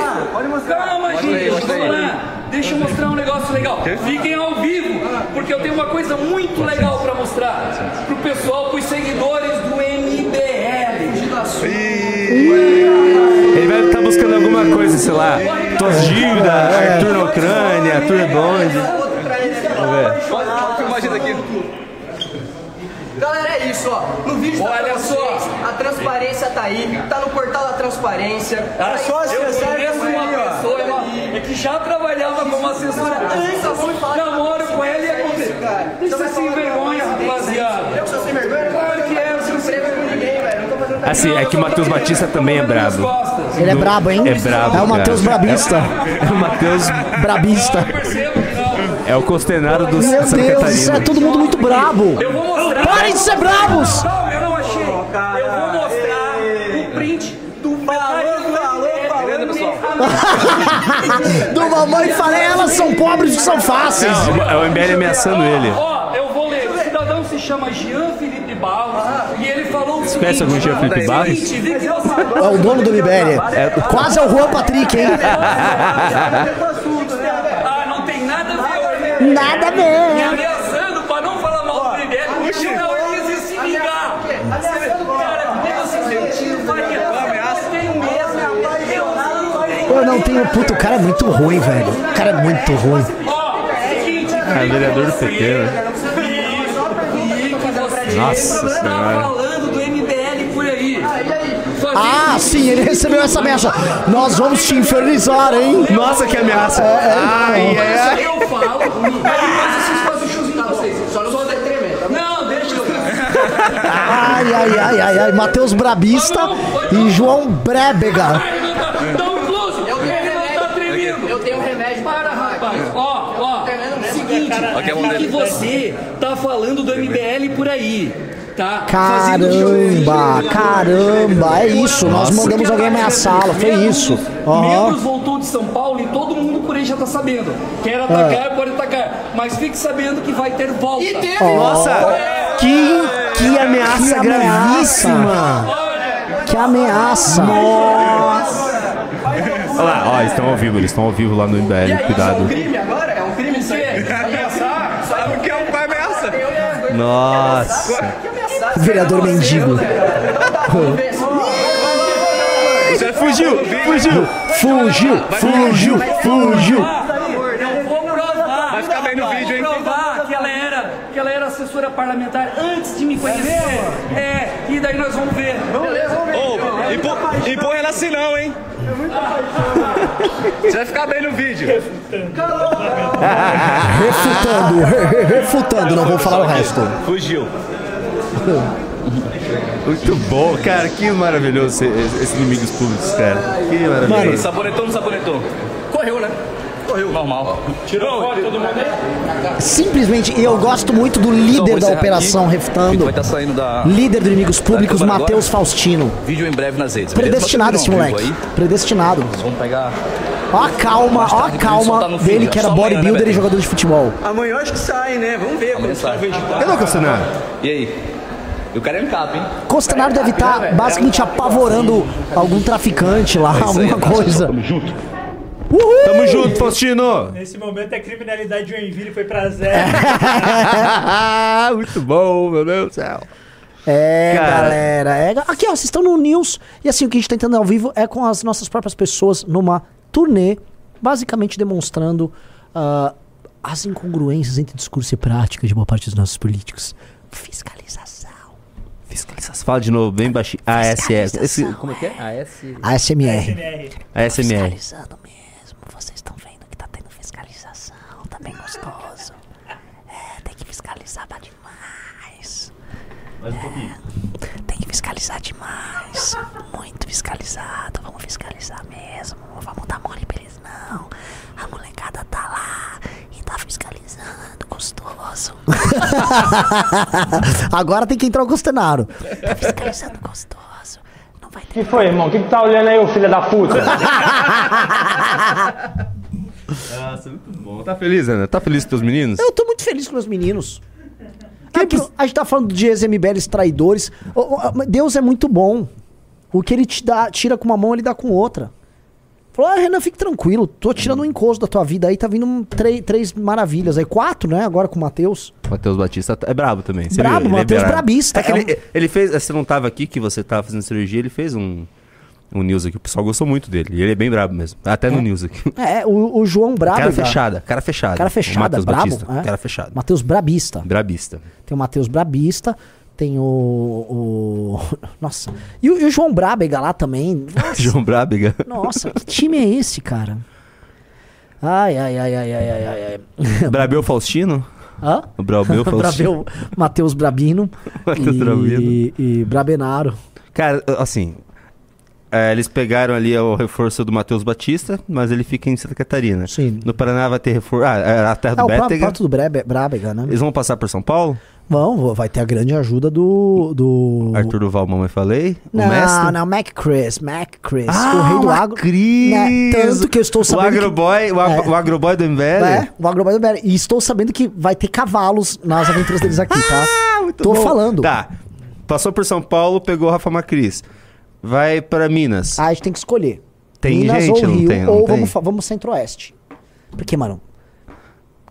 Calma, gente, vamos lá. Deixa eu mostrar um negócio legal. Fiquem ao vivo, porque eu tenho uma coisa muito legal pra mostrar pro pessoal, pros seguidores do MBL. Ele vai estar buscando alguma coisa, sei lá. Tosgilda, Arthur na Ucrânia, Arthur Bond. Pode filmar a gente aqui. É ó. No vídeo tá Olha pra só. vocês, a transparência tá aí, tá no portal da transparência. Ah, eu conheço uma pessoa ela, é que já trabalhava como assessora antes. Namoro com ela e aconteceu. Deixa sem vergonha, rapaziada. Eu sou sem vergonha, Claro que é, não você tenho emprego com ninguém, velho. Não tô fazendo nada. Assim, é que o Matheus Batista também é brabo. Ele é brabo, hein? É brabo. [LAUGHS] É o Matheus. Brabista. É o Matheus. Brabista. É o Costenaro do Meu Santa Deus, isso é todo mundo muito brabo. Eu vou mostrar. Parem de ser bravos! Calma, eu não achei. Eu vou mostrar o print do Do mamãe falei, elas são pobres e são fáceis. Não, é o MBL ameaçando ele. Ó, eu vou ler. O cidadão se chama Jean Felipe Barros e ele falou o seguinte. conhece algum Jean Felipe Barros? É o dono do MBL. Quase é o Juan Patrick, hein? Ah, não tem nada a ver. né? Nada a ver. ameaçando pra não falar mal do MBL. Não, ele quis se vingar. Cara, como você sentiu? Faria. Eu tenho mesmo. Eu não tenho. Puta, o cara é muito ruim, velho. O cara é muito ruim. Ó, É, vereador do PT, né? Nossa senhora. falando do MBL por aí. Fazendo Ah, sim, ele recebeu essa ameaça. Nós vamos te infernizar, hein? Nossa, que ameaça. Ai, Mas ai, eu falo, mas vocês fazem o showzinho de vocês. Só não vou tremer? Não, deixa eu. Ai, ai, ai, ai, ai. Matheus Brabista e João Brébega. Dá um close. Eu tenho remédio. Tá tremendo. Eu tenho remédio. Para, rapaz. Ó, ó. É que ver. você tá falando do MBL por aí. Tá? Caramba, caramba. É isso, nós mandamos alguém ameaçá-lo. Foi isso. Membros Aham. voltou de São Paulo e todo mundo por aí já tá sabendo. Quer É. atacar, pode atacar. Mas fique sabendo que vai ter volta. E teve Nossa, que, que ameaça Que ameaça. gravíssima. Que ameaça. Olha lá, ó, estão ao vivo, eles estão ao vivo lá no MBL, cuidado. É um crime isso aí? Ameaçar? Sabe o que é um pai ameaça? Nossa. Vereador mendigo. Você fugiu, fugiu. Fugiu, fugiu, fugiu. Eu vou provar. Vai ficar bem no vídeo, hein? provar que ela era, que ela era assessora parlamentar antes de me conhecer. É, e daí nós vamos ver. Vamos ver, vamos ver. Impõe ela assim não, hein? Você vai ficar bem no vídeo. Refutando, [LAUGHS] re- re- refutando, não vou falar o resto. Fugiu. [LAUGHS] Muito bom, cara, que maravilhoso esse, esse inimigos públicos, cara. Que maravilhoso. Sabonetou ou não sabonetou? Correu, né? Correu. Normal. Tirou foto todo mundo aí? Simplesmente, e eu gosto muito do Então, líder da operação aqui. Refutando. Vai estar saindo da... Líder do Inimigos Públicos, Tá Matheus? Faustino. Vídeo em breve nas redes. Predestinado esse um moleque. Predestinado. Vamos pegar... Ó a calma, ó a calma dele que era amanhã, né, bodybuilder e jogador de futebol. Amanhã eu acho que sai, né? Vamos ver como sai. Cadê o Castanaro? E aí? E o cara é MCAP, hein? Costanaro deve estar basicamente apavorando algum traficante lá, É alguma coisa. Tamo junto. Uhul! Tamo junto, Faustino. Nesse momento a criminalidade de Joinville foi pra zero. [LAUGHS] Muito bom, meu Deus do céu. É, Cara. galera. é- Aqui, ó, vocês estão no News. E assim, o que a gente tá tentando ao vivo é com as nossas próprias pessoas numa turnê, basicamente demonstrando ah, as incongruências entre discurso e prática de boa parte dos nossos políticos. Fiscalização. Fiscalização. Fala de novo, bem baixinho. ASS. Esse, como é que é? AS... ASMR. SMR. ASMR. Fiscalizando mesmo. Vocês estão vendo que tá tendo fiscalização. Tá bem gostoso. É, tem que fiscalizar pra demais. Mais um pouquinho. Tem que fiscalizar demais. Muito fiscalizado. Vamos fiscalizar mesmo. Não vamos dar mole pra eles, não. A molecada tá lá e tá fiscalizando. Gostoso. [LAUGHS] Agora tem que entrar o Costenaro. Tá fiscalizando gostoso. Não vai O que foi, irmão? O que, que tá olhando aí, ô filho da puta? [LAUGHS] Nossa, muito bom. Tá feliz, Ana? Tá feliz com teus meninos? Eu tô muito feliz com meus meninos. Aqui, a gente tá falando de ex-MBLs traidores. Deus é muito bom. O que ele te dá, tira com uma mão, ele dá com outra. Falou, ah, Renan, fique tranquilo. Tô tirando um encosto da tua vida aí. Tá vindo um, três, três maravilhas aí. Quatro, né? Agora com o Matheus. Matheus Batista é brabo também. Você Brabo, é Matheus brabo. brabista. É que É ele, ele fez. Você não tava aqui que você tava fazendo cirurgia, ele fez um. Um news aqui, o pessoal gostou muito dele. E ele é bem brabo mesmo. Até no news aqui. É, o, o João Brabo. cara fechada, cara fechada. Cara O fechada, Matheus. Batista, é. cara fechado. Matheus Brabista. Brabista. Tem o Matheus Brabista. Tem o. o- [LAUGHS] Nossa. E o, e o João Brabega lá também. [LAUGHS] João Brabiga. Nossa, que time é esse, cara? Ai, ai, ai, ai, ai, ai, ai. [LAUGHS] Brabeu Faustino? Hã? O Brabeu Faustino. Brabeu, Matheus Brabino. Matheus e, Brabino. E Brabenaro. Cara, assim. É, eles pegaram ali o reforço do Matheus Batista, mas ele fica em Santa Catarina. Sim. No Paraná vai ter reforço. Ah, é a terra É do o próprio Bétega. prato do Brebe, Brabega, né? Eles vão passar por São Paulo? Vão, vai ter a grande ajuda do. do... Arthur Duval, mamãe falei. o Não, mestre. não, Mac Chris, Mac Chris, Ah, o rei do o agro. Macris! Né, Tanto que eu estou sabendo. O agroboy, o, ag- É. o agroboy do MBL? É, o agroboy do BR. E estou sabendo que vai ter cavalos nas aventuras deles aqui, tá? Ah, muito Tô bom. falando. Tá. Passou por São Paulo, pegou o Rafa Macris. Vai pra Minas. Ah, a gente tem que escolher. Tem Minas gente, ou não Rio, tem, ou tem? vamos, vamos centro-oeste. Porque, mano,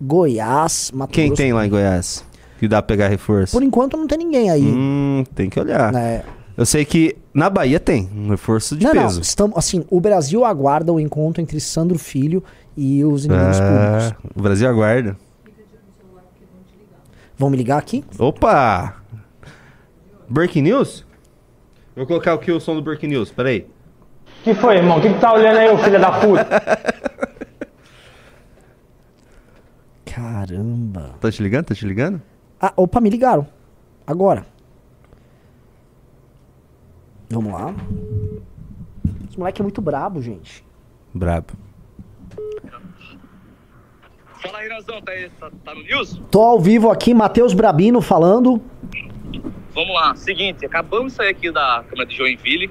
Goiás, Mato Quem Grosso... tem lá em Goiás? Que dá pra pegar reforço? Por enquanto não tem ninguém aí. Hum, tem que olhar. né? Eu sei que na Bahia tem um reforço de não, peso. não, estamos, assim, o Brasil aguarda o encontro entre Sandro Filho e os inimigos Ah, públicos. o Brasil aguarda. Vão me ligar aqui? Opa! Breaking News? Vou colocar aqui o som do Breaking News, peraí. Que foi, irmão? O que, que tá olhando aí, ô filho da puta? [LAUGHS] Caramba. Tá te ligando? Tá te ligando? Ah, opa, me ligaram. Agora. Vamos lá. Esse moleque é muito brabo, gente. Brabo. Fala aí, Nazão, tá, aí, tá, tá no news? Tô ao vivo aqui, Matheus Brabino falando. Vamos lá, seguinte, acabamos de sair aqui da Câmara de Joinville.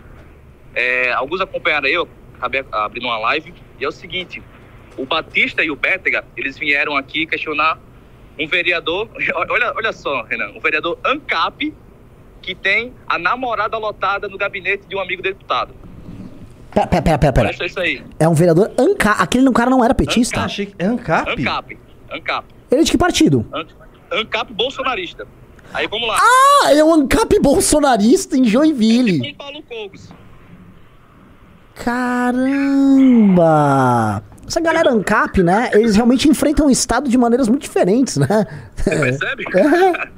É, alguns acompanharam aí, eu acabei abrindo uma live. E é o seguinte, o Batista e o Bétega, eles vieram aqui questionar um vereador, [LAUGHS] olha, olha só, Renan, um vereador ANCAP que tem a namorada lotada no gabinete de um amigo deputado. Pera, pera, pera, pera. pera. Olha isso aí. É um vereador ANCAP. Aquele cara não era petista? achei que é ANCAP? ANCAP, ANCAP. Ele é de que partido? An- ANCAP bolsonarista. Aí vamos lá. Ah, é um ANCAP bolsonarista em Joinville. Paulo Cogos. Caramba! Essa galera ANCAP, né? Eles realmente enfrentam o Estado de maneiras muito diferentes, né? Percebe? [LAUGHS]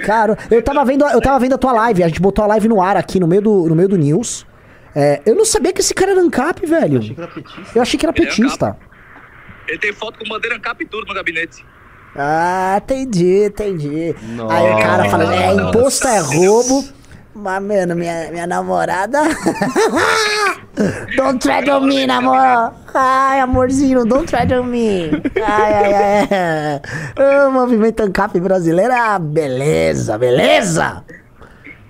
É. Cara, eu tava vendo, eu tava vendo a tua live, a gente botou a live no ar aqui no meio do, no meio do news. É, eu não sabia que esse cara era ANCAP, velho. Eu achei que era petista. Eu achei que era Ele é petista. Ele tem foto com bandeira ANCAP e tudo no gabinete. Ah, entendi, entendi. Nossa. Aí o cara fala, é, imposto é roubo. Mas, mano, minha, minha namorada. [LAUGHS] don't tread on me, namoro. Ai, amorzinho, don't tread on me. Ai, ai, ai. O movimento ANCAP brasileiro, ah, beleza, beleza.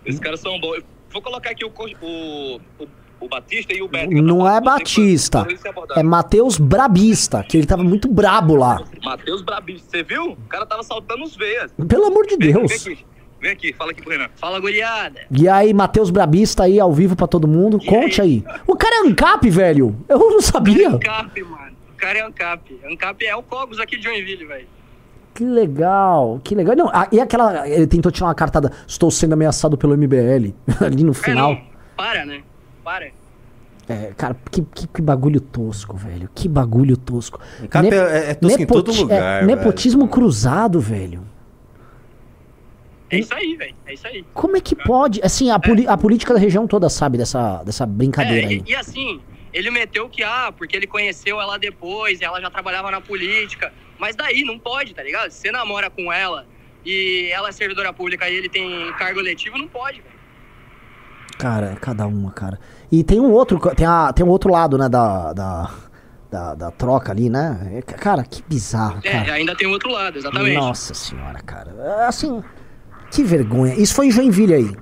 Esses caras são bons. Vou colocar aqui o, o, o, o Batista e o Beto. Não é Batista, é Matheus Brabista, que ele tava muito brabo lá. Matheus Brabista, você viu? O cara tava saltando os veias. Pelo amor de Vem, Deus. Vem aqui, vem aqui, fala aqui pro Renan. Fala, guriada. E aí, Matheus Brabista aí ao vivo pra todo mundo. Conte aí. O cara é ANCAP, velho. Eu não sabia. Ancap, mano. O cara é Ancap. Ancap é o Cogos aqui de Joinville, velho. Que legal, que legal. Não, e aquela. Ele tentou tirar uma cartada. Estou sendo ameaçado pelo MBL. [LAUGHS] ali no final. Para, né? Para. É, cara, que, que, que bagulho tosco, velho. Que bagulho tosco. Cap é- é tosco em todo lugar, velho. Nepotismo cruzado, velho. É isso aí, velho. É isso aí. Como é que pode? Assim, a, poli- a política da região toda sabe dessa, dessa brincadeira É, aí. e, e assim, ele meteu que, ah, porque ele conheceu ela depois, ela já trabalhava na política. Mas daí, não pode, tá ligado? Se você namora com ela e ela é servidora pública e ele tem cargo eletivo, não pode, velho. Cara, é cada uma, cara. E tem um outro, tem, a, tem um outro lado, né, da, da, da, da troca ali, né? É, Cara, que bizarro, É, cara. ainda tem o outro lado, exatamente. Nossa senhora, cara. É, Assim, que vergonha. Isso foi em Joinville aí.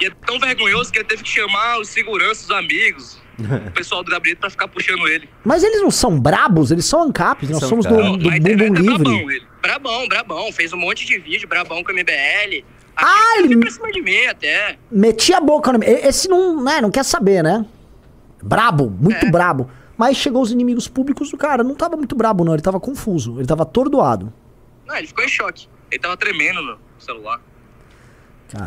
E é tão vergonhoso que ele teve que chamar os seguranças, os amigos, o pessoal do gabinete pra ficar puxando ele. Mas eles não são brabos, eles são ANCAPs. Nós São somos do, do Na Bumbum é Livre. brabão ele. Brabão, brabão. Fez um monte de vídeo, brabão com o MBL. Ah, ele pra cima de mim até. Metia a boca no... Esse não, né, não quer saber, né? Brabo, muito É. brabo. Mas chegou os inimigos públicos do cara. Não tava muito brabo, não. Ele tava confuso. Ele tava atordoado. Não, ele ficou em choque. Ele tava tremendo no celular.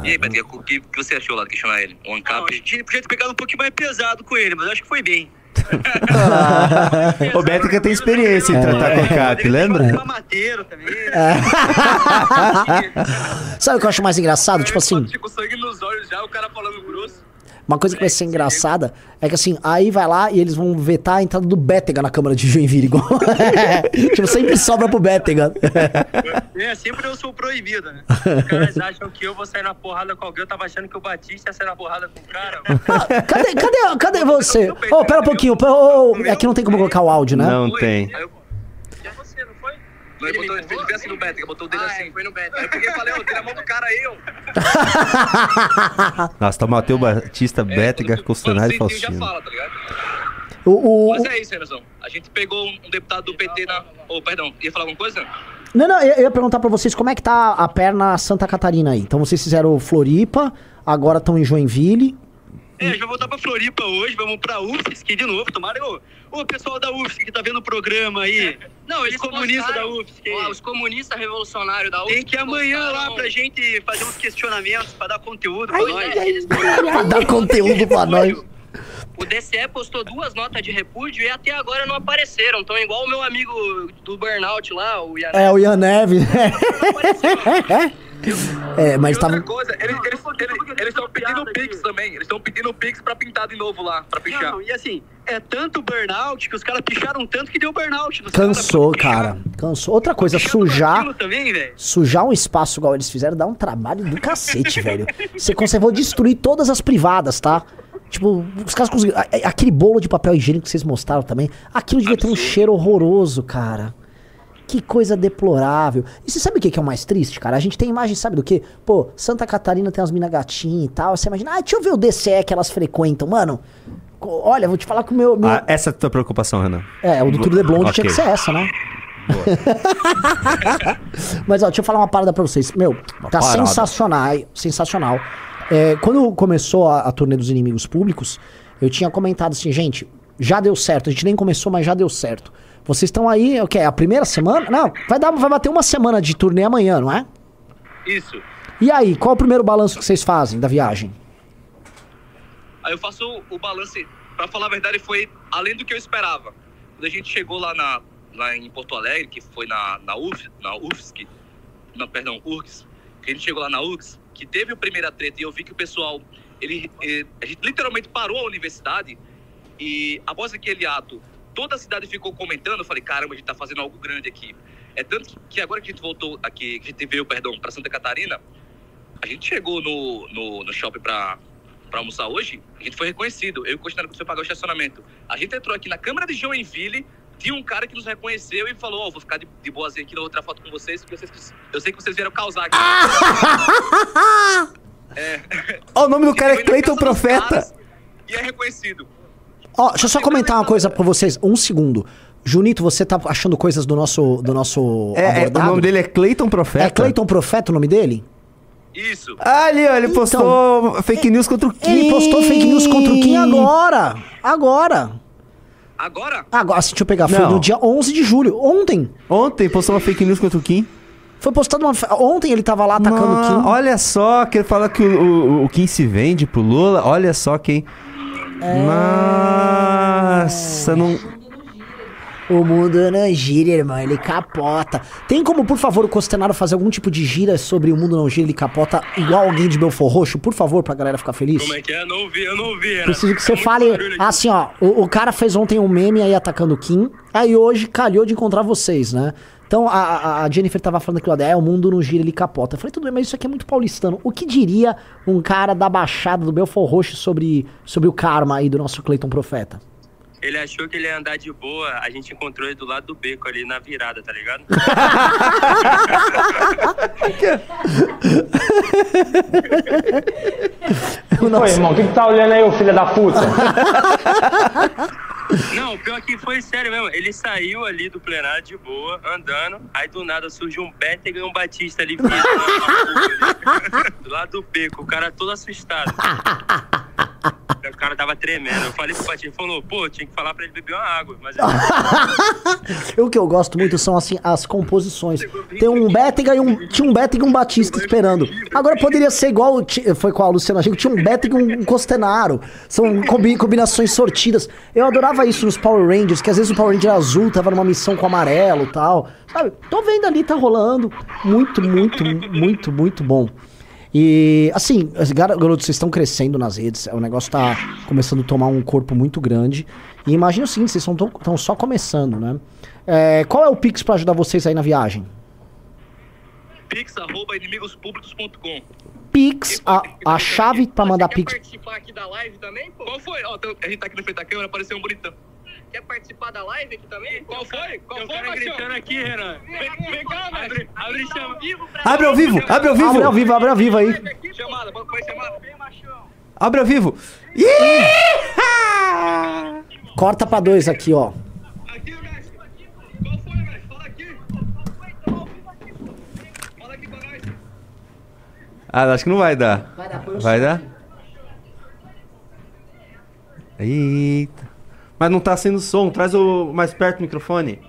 E aí, Betinha, o que, o que você achou lá de questionar ele? Um ANCAP? a gente podia ter pegado um pouquinho mais pesado com ele, mas eu acho que foi bem. [LAUGHS] o Beto que tem experiência em tratar com CAP, lembra? Também. [LAUGHS] Sabe o que eu acho mais engraçado? Tipo assim, Com sangue nos olhos já, o cara falando grosso. Uma coisa que vai ser engraçada é que assim, aí vai lá e eles vão vetar a entrada do Bétega na Câmara de Joinville, igual. [LAUGHS] tipo, sempre sobra pro Bétega. É, sempre eu sou proibido, né? Os caras acham que eu vou sair na porrada com alguém. Eu tava achando que o Batista ia sair na porrada com o cara. Cadê, cadê, cadê você? Ô, pera um pouquinho. Aqui não tem como colocar o áudio, né? Não tem. Aí eu... Não, ele botou, ele fez bem assim no Bética, botou o dedo assim. foi no Bética. Aí eu peguei e falei, ô, tira a mão do cara aí, ô. [LAUGHS] Nossa, tá Matheus Batista, Bétega, Costanário e Sentiu, já Faustino. fala, tá ligado? O, o- Mas é isso, Renazão. A gente pegou um deputado do PT na... Ô, perdão, ia falar alguma coisa? Não, não, eu eu ia perguntar pra vocês como é que tá a perna Santa Catarina aí. Então vocês fizeram Floripa, agora estão em Joinville. É, a gente vai voltar pra Floripa hoje, vamos pra UFSC de novo. Tomara, ô, ô pessoal da UFSC que tá vendo o programa aí. Não, eles comunistas da UFSC. os comunistas revolucionários da UFSC. Tem que ir amanhã lá pra gente fazer uns questionamentos, pra dar conteúdo Ai, pra nós. ai, ai, pra dar conteúdo pra nós. O DCE postou duas notas de repúdio e até agora não apareceram. Então, igual o meu amigo do Burnout lá, o Ian É, o Ian Neves. [LAUGHS] é, mas tava. Outra coisa, eles estão pedindo Pix também. Eles estão pedindo Pix pra pintar de novo lá, pra pichar. Não, e assim, é tanto burnout que os caras picharam tanto que deu burnout. Cansou, cara. Cansou. Outra coisa, sujar. também. Sujar um espaço igual eles fizeram dá um trabalho do cacete, [LAUGHS] velho. Você consegue destruir todas as privadas, tá? Tipo, os caras conseguiram. Aquele bolo de papel higiênico que vocês mostraram também. Aquilo devia ter um cheiro horroroso, cara. Que coisa deplorável. E você sabe o que que é o mais triste, cara? A gente tem imagem, sabe do quê? Pô, Santa Catarina tem umas mina gatinhas e tal. Você imagina, ah, deixa eu ver o DCE que elas frequentam. Mano, olha, vou te falar que o meu. meu- Ah, essa é a tua preocupação, Renan. É, o do Tour de Blonde tinha que ser essa, né? [LAUGHS] Mas ó, deixa eu falar uma parada pra vocês. Meu, tá parada. sensacional, sensacional. É, quando começou a, a turnê dos inimigos públicos, eu tinha comentado assim, gente, já deu certo. A gente nem começou, mas já deu certo. Vocês estão aí, o que? A primeira semana? Não, vai, dar, vai bater uma semana de turnê amanhã, não é? Isso. E aí, qual o primeiro balanço que vocês fazem da viagem? Aí eu faço o, o balance, pra falar a verdade, foi além do que eu esperava. Quando a gente chegou lá, na, lá em Porto Alegre, que foi na, na, UF, na UFSC, não, perdão, URGS, que a gente chegou lá na URGS, que teve a primeira treta e eu vi que o pessoal, ele, eh, a gente literalmente parou a universidade e após aquele ato, toda a cidade ficou comentando, eu falei, caramba, a gente tá fazendo algo grande aqui. É tanto que, agora que a gente voltou aqui, que a gente veio, perdão, para Santa Catarina, a gente chegou no, no, no shopping pra, pra almoçar hoje, a gente foi reconhecido. Eu e o que foi pagar o estacionamento. A gente entrou aqui na Câmara de Joinville, tinha um cara que nos reconheceu e falou, ó, vou ficar de, de boazinha aqui, não vou tirar foto com vocês, porque vocês, eu sei que vocês vieram causar aqui. [LAUGHS] Ó, o nome do cara é Cleiton Profeta. E é reconhecido. Ó, deixa eu só comentar uma coisa pra vocês, um segundo. Junito, você tá achando coisas do nosso, do nosso É, é, o nome dele é Cleiton Profeta. É Cleiton Profeta o nome dele? Isso. Ah, ali, ó, ele postou fake news contra o Kim. Ele postou fake news contra o Kim agora. Agora. Agora? Agora, assim, deixa eu pegar. Foi Não. no dia 11 de julho. Ontem. Ontem postou uma fake news contra o Kim. Foi postado uma. Ontem ele tava lá atacando o Ah, Kim. Olha só, que ele fala que o, o, o Kim se vende pro Lula. Olha só quem. Nossa, não. O mundo não gira, irmão. Ele capota. Tem como, por favor, o Costenaro fazer algum tipo de gira sobre o mundo não gira, ele capota igual alguém de Belfor Roxo? Por favor, pra galera ficar feliz. Como é que é? Eu não ouvi, eu não ouvi. Renan. Preciso que você muito fale. Assim, ó, o, o cara fez ontem um meme aí atacando o Kim. Aí hoje calhou de encontrar vocês, né? Então a, a- Jennifer tava falando aquilo, é, o mundo não gira, ele capota. Eu falei, tudo bem, mas isso aqui é muito paulistano. O que diria um cara da Baixada do Belfor Roxo sobre, sobre o karma aí do nosso Cleiton Profeta? Ele achou que ele ia andar de boa, a gente encontrou ele do lado do beco ali na virada, tá ligado? [LAUGHS] que foi, irmão? O que, que tá olhando aí, ô filho da puta? [LAUGHS] Não, o pior que foi sério mesmo. Ele saiu ali do plenário de boa, andando. Aí do nada surgiu um Bétega e um Batista ali [LAUGHS] rua ali, do lado do beco. O cara todo assustado. [LAUGHS] O cara tava tremendo. Eu falei pro ele falou, pô, tinha que falar pra ele beber uma água. Mas [LAUGHS] o que eu gosto muito são assim as composições. Tem um Bétega e um. Tinha um e um Batista esperando. Agora poderia ser igual. Foi com a Luciana Gigo, tinha um Bétega e um Costenaro. São combi- combinações sortidas. Eu adorava isso nos Power Rangers, que às vezes o Power Ranger azul tava numa missão com amarelo e tal. Sabe? Tô vendo ali, tá rolando. Muito, muito, muito, muito bom. E, assim, as gar- garotos, vocês estão crescendo nas redes, o negócio tá começando a tomar um corpo muito grande. E imagina o seguinte, vocês estão só começando, né? É, qual é o Pix pra ajudar vocês aí na viagem? Pix, arroba inimigospublicos.com. Pix, a, a chave pra mandar Pix. participar aqui da live também, pô? Qual foi? Ó, a gente tá aqui na frente da câmera, apareceu um bonitão. Quer participar da live aqui também? Qual foi? Qual Tem um foi, cara Machão? gritando aqui, Renan. Vem, vem cá, mestre. Abre chama. Abre ao vivo, abre ao vivo. Abre ao vivo, abre ao vivo aí. Chamada, foi chamada. Abre ao vivo. Corta pra dois aqui, ó. Ah, acho que não vai dar. Vai dar, Vai dar? Eita. Mas não tá sendo som. Traz o mais perto do microfone.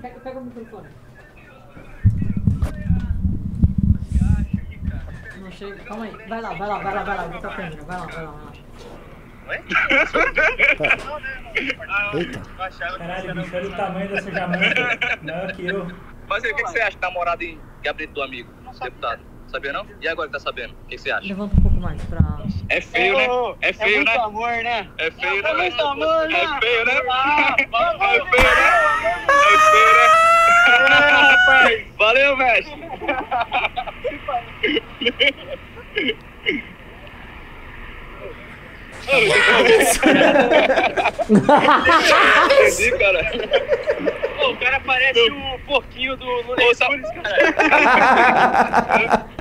Pega, o microfone. chega. Calma aí. Vai lá, vai lá, vai lá, vai lá. A câmera. Vai lá, vai lá, vai lá. Eita. Caralho, bicho, olha o tamanho dessa jamanta. Maior que eu. Mas o que, que você acha da namorada em gabinete do amigo, deputado? Sabia não? E agora que tá sabendo? O que, que você acha? Levanta um pouco mais pra. É feio, né? É feio, muito né? amor, né? É feio, né? É muito amor, né? É feio, né? É feio, né? É feio, né? Valeu, mestre. Entendi, cara. Pô, o cara parece o porquinho do Looney Tunes, cara. [LAUGHS]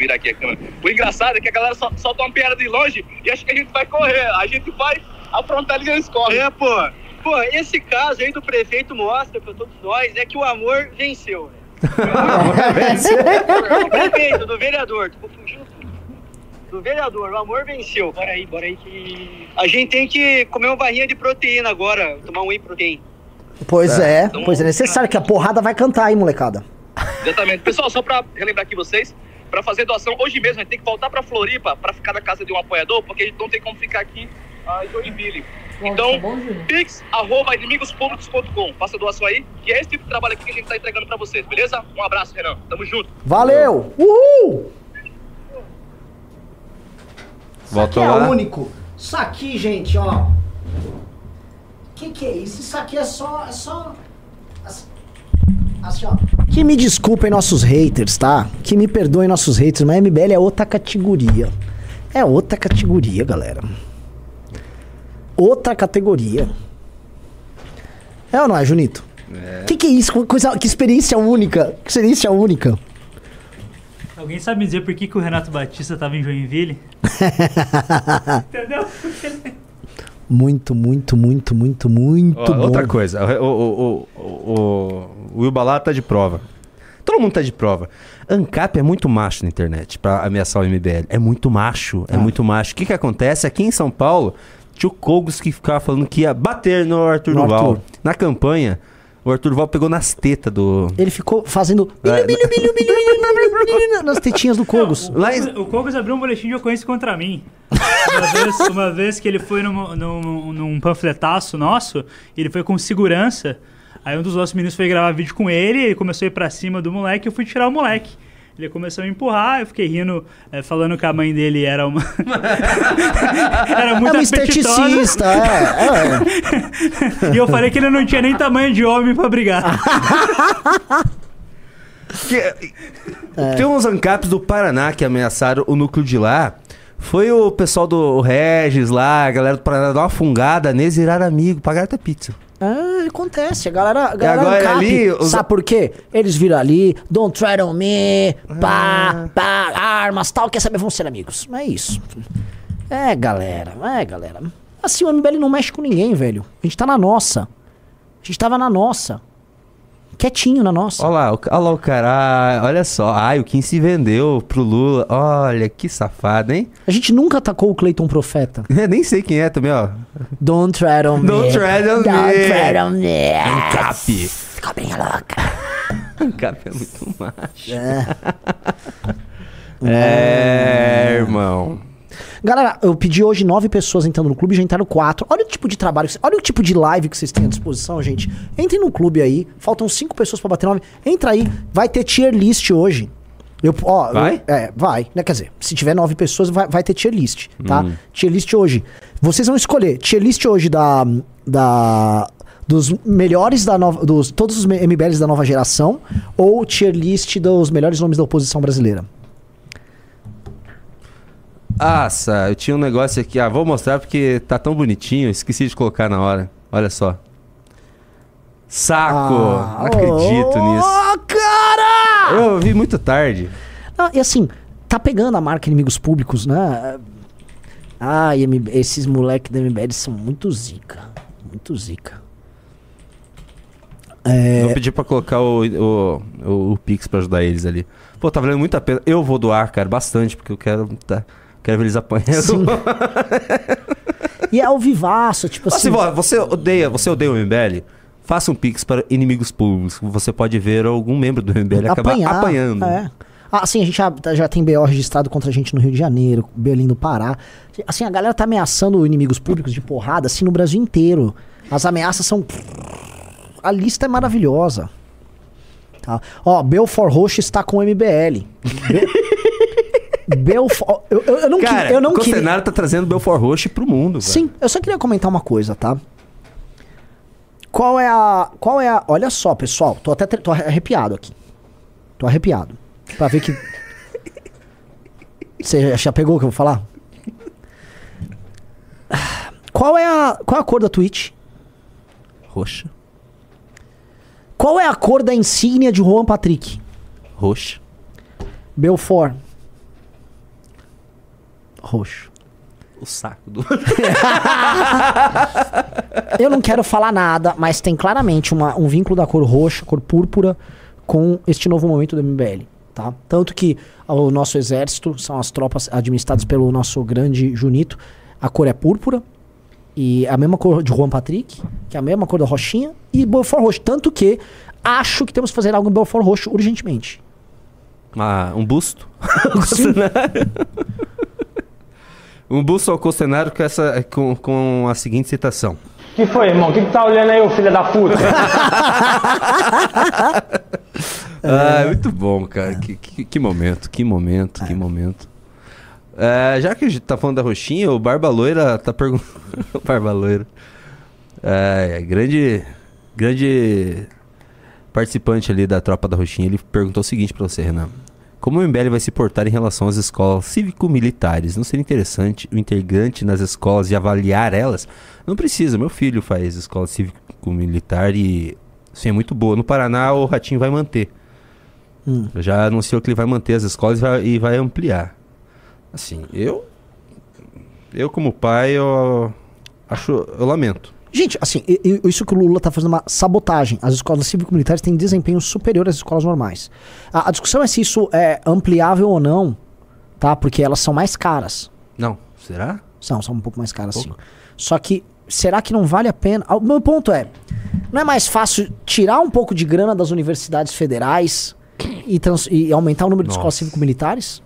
Virar aqui a câmera. O engraçado é que a galera só, solta uma piada de longe e acha que a gente vai correr. A gente vai afrontar eles e eles correm. É, pô. Pô, esse caso aí do prefeito mostra pra todos nós é que o amor venceu. do [LAUGHS] prefeito, do vereador, tô confundindo tudo. Do vereador, o amor venceu. Bora aí, bora aí que. A gente tem que comer uma barrinha de proteína agora, tomar um whey protein. Pois é, pois é necessário que a porrada vai cantar aí, molecada. Exatamente. Pessoal, só pra relembrar aqui vocês, pra fazer doação, hoje mesmo a gente tem que voltar pra Floripa pra ficar na casa de um apoiador, porque a gente não tem como ficar aqui ah, em Joinville. Então, pix, arroba inimigospublicos.com. Faça a doação aí, que é esse tipo de trabalho aqui que a gente tá entregando pra vocês, beleza? Um abraço, Renan. Tamo junto. Valeu! Uhul! Isso aqui Voltou é lá. único. Isso aqui, gente, ó. Que que é isso? Isso aqui é só. É só. Assim, assim, ó. Que me desculpem nossos haters, tá? Que me perdoem nossos haters, mas MBL é outra categoria. É outra categoria, galera. Outra categoria. É ou não é, Junito? É. Que que é isso? Que Coisa, que experiência única. Que experiência única. Alguém sabe me dizer por que, que o Renato Batista tava em Joinville? [LAUGHS] Entendeu? Muito, muito, muito, muito, muito Ó, bom. outra coisa, o, o, o, o, o Will Balá tá de prova. Todo mundo tá de prova. ANCAP é muito macho na internet pra ameaçar o MBL. É muito macho, é Ah. muito macho. O que que acontece? Aqui em São Paulo, tinha o Kogos que ficava falando que ia bater no Arthur No Duval. Arthur. Na campanha, o Arthur Duval pegou nas tetas do... Ele ficou fazendo É, nas tetinhas do Cogos. O Cogos, o Cogos abriu um boletim de ocorrência contra mim. Uma vez, uma vez que ele foi num, num, num panfletaço nosso, ele foi com segurança. Aí um dos nossos meninos foi gravar vídeo com ele, ele começou a ir pra cima do moleque, eu fui tirar o moleque. Ele começou a me empurrar, eu fiquei rindo, eh, falando que a mãe dele era uma. [LAUGHS] era muito É um esteticista, é, [LAUGHS] e eu falei que ele não tinha nem tamanho de homem pra brigar. [LAUGHS] É. Tem uns ANCAPs do Paraná que ameaçaram o núcleo de lá. Foi o pessoal do Regis lá, a galera do Paraná dar uma fungada neles, viraram amigo, pagaram até pizza. Ah, acontece. A galera, a galera agora ANCAP, ali, os- sabe por quê? Eles viram ali, don't tread on me, pá, Ah. pá, armas, tal, quer saber, vão ser amigos. É isso. É, galera, é, galera. Assim, o MBL não mexe com ninguém, velho. A gente tá na nossa. A gente tava na nossa. Quietinho na nossa. Olha lá, o, olha lá o cara, ah, olha só, ai, o Kim se vendeu pro Lula, olha, que safado, hein? A gente nunca atacou o Cleiton Profeta. [LAUGHS] Nem sei quem é também, ó. Don't tread on me. Don't tread on Don't me. tread on me. ANCAP. Cobrinha louca. ANCAP é muito macho. É. [LAUGHS] É, irmão. Galera, eu pedi hoje nove pessoas entrando no clube, já entraram quatro. Olha o tipo de trabalho, olha o tipo de live que vocês têm à disposição, gente. Entrem no clube aí, faltam cinco pessoas pra bater nove. Entra aí, vai ter tier list hoje. Eu, ó, eu- Vai? é, vai. Né? Quer dizer, se tiver nove pessoas, vai, vai ter tier list, tá? Hum. Tier list hoje. Vocês vão escolher tier list hoje da. da dos melhores da nova. Dos, todos os MBLs da nova geração ou tier list dos melhores nomes da oposição brasileira. Nossa, eu tinha um negócio aqui. Ah, vou mostrar porque tá tão bonitinho. Esqueci de colocar na hora. Olha só. Saco! Ah, Não acredito oh, nisso. cara! Eu vi muito tarde. Ah, e assim, tá pegando a marca inimigos públicos, né? Ah, MB esses moleques da MBL são muito zica. Muito zica. É, Vou pedir pra colocar o, o, o, o Pix pra ajudar eles ali. Pô, tá valendo muito a pena. Eu vou doar, cara, bastante, porque eu quero. Tá, quero ver eles apanhando. Sim. [LAUGHS] e é ao vivaço, tipo assim. vo- você odeia, você odeia o MBL? Faça um Pix para inimigos públicos. Você pode ver algum membro do MBL acabar apanhar, apanhando. é. Ah, sim, a gente já, já tem BO registrado contra a gente no Rio de Janeiro, Belém do Pará. Assim, a galera tá ameaçando inimigos públicos de porrada, assim, no Brasil inteiro. As ameaças são. [SNIFFS] A lista é maravilhosa. Tá? Ó, Belfort Roxo está com o MBL. Be... Belfort. Eu, eu, eu não, Cara, queria, eu não o queria. Costenaro tá trazendo Belfort Roxo pro mundo. velho. Sim, eu só queria comentar uma coisa, tá? Qual é a. Qual é a. Olha só, pessoal, tô até tô arrepiado aqui. Tô arrepiado. Pra ver que. Você já pegou o que eu vou falar? Qual é a. Qual é a cor da Twitch? Roxa. Qual é a cor da insígnia de Juan Patrick? Roxa. Belfort. Roxo. O saco do. [LAUGHS] Eu não quero falar nada, mas tem claramente uma- um vínculo da cor roxa, cor púrpura, com este novo momento do MBL. Tá? Tanto que o nosso exército são as tropas administradas pelo nosso grande Junito. A cor é púrpura. E a mesma cor de Juan Patrick, que é a mesma cor da Rochinha, e Belfort Roxo. Tanto que acho que temos que fazer algo em Belfort Roxo urgentemente. Ah, um busto? [LAUGHS] Sim. [LAUGHS] um busto ao Costenaro com, essa, com, com a seguinte citação. Que foi, irmão? O que, que tá olhando aí, ô filho da puta? [LAUGHS] Ah, muito bom, cara. Que, que, que momento, que momento, que momento. É, já que a gente tá falando da Roxinha, o Barba Loira tá perguntando. [LAUGHS] Barba Loira. É, é, grande, grande participante ali da tropa da Roxinha. Ele perguntou o seguinte pra você, Renan. Como o MBL vai se portar em relação às escolas cívico-militares? Não seria interessante o integrante nas escolas e avaliar elas? Não precisa, meu filho faz escola cívico-militar e sim, é muito boa. No Paraná o Ratinho vai manter. Hum. Já anunciou que ele vai manter as escolas e vai, e vai ampliar. Assim, eu. Eu, como pai, eu acho. Eu lamento. Gente, assim, isso que o Lula tá fazendo é uma sabotagem. As escolas cívico-militares têm desempenho superior às escolas normais. A, a discussão é se isso é ampliável ou não, tá? Porque elas são mais caras. Não, será? São, são um pouco mais caras, sim. Só que, será que não vale a pena? Ah, O meu ponto é, não é mais fácil tirar um pouco de grana das universidades federais e, e aumentar o número de escolas Nossa. cívico-militares?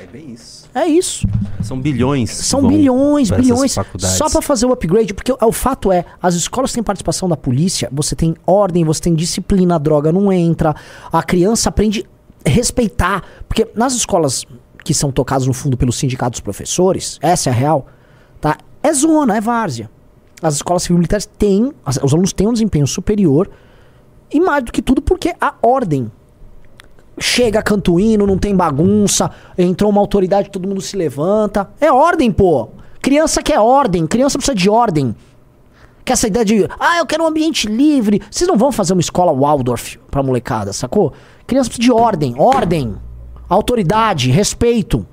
É bem isso. É isso. São bilhões. São bilhões, bilhões. Só pra fazer o upgrade, porque o, o fato é, as escolas têm participação da polícia, você tem ordem, você tem disciplina, a droga não entra, a criança aprende a respeitar. Porque nas escolas que são tocadas no fundo pelos sindicatos dos professores, essa é a real, tá? É zona, é várzea. As escolas civil-militares têm, os alunos têm um desempenho superior, e mais do que tudo porque a ordem chega cantuíno, não tem bagunça, entrou uma autoridade, todo mundo se levanta. É ordem, pô. Criança quer ordem, criança precisa de ordem. Que essa ideia de, ah, eu quero um ambiente livre. Vocês não vão fazer uma escola Waldorf pra molecada, sacou? Criança precisa de ordem, ordem, autoridade, respeito.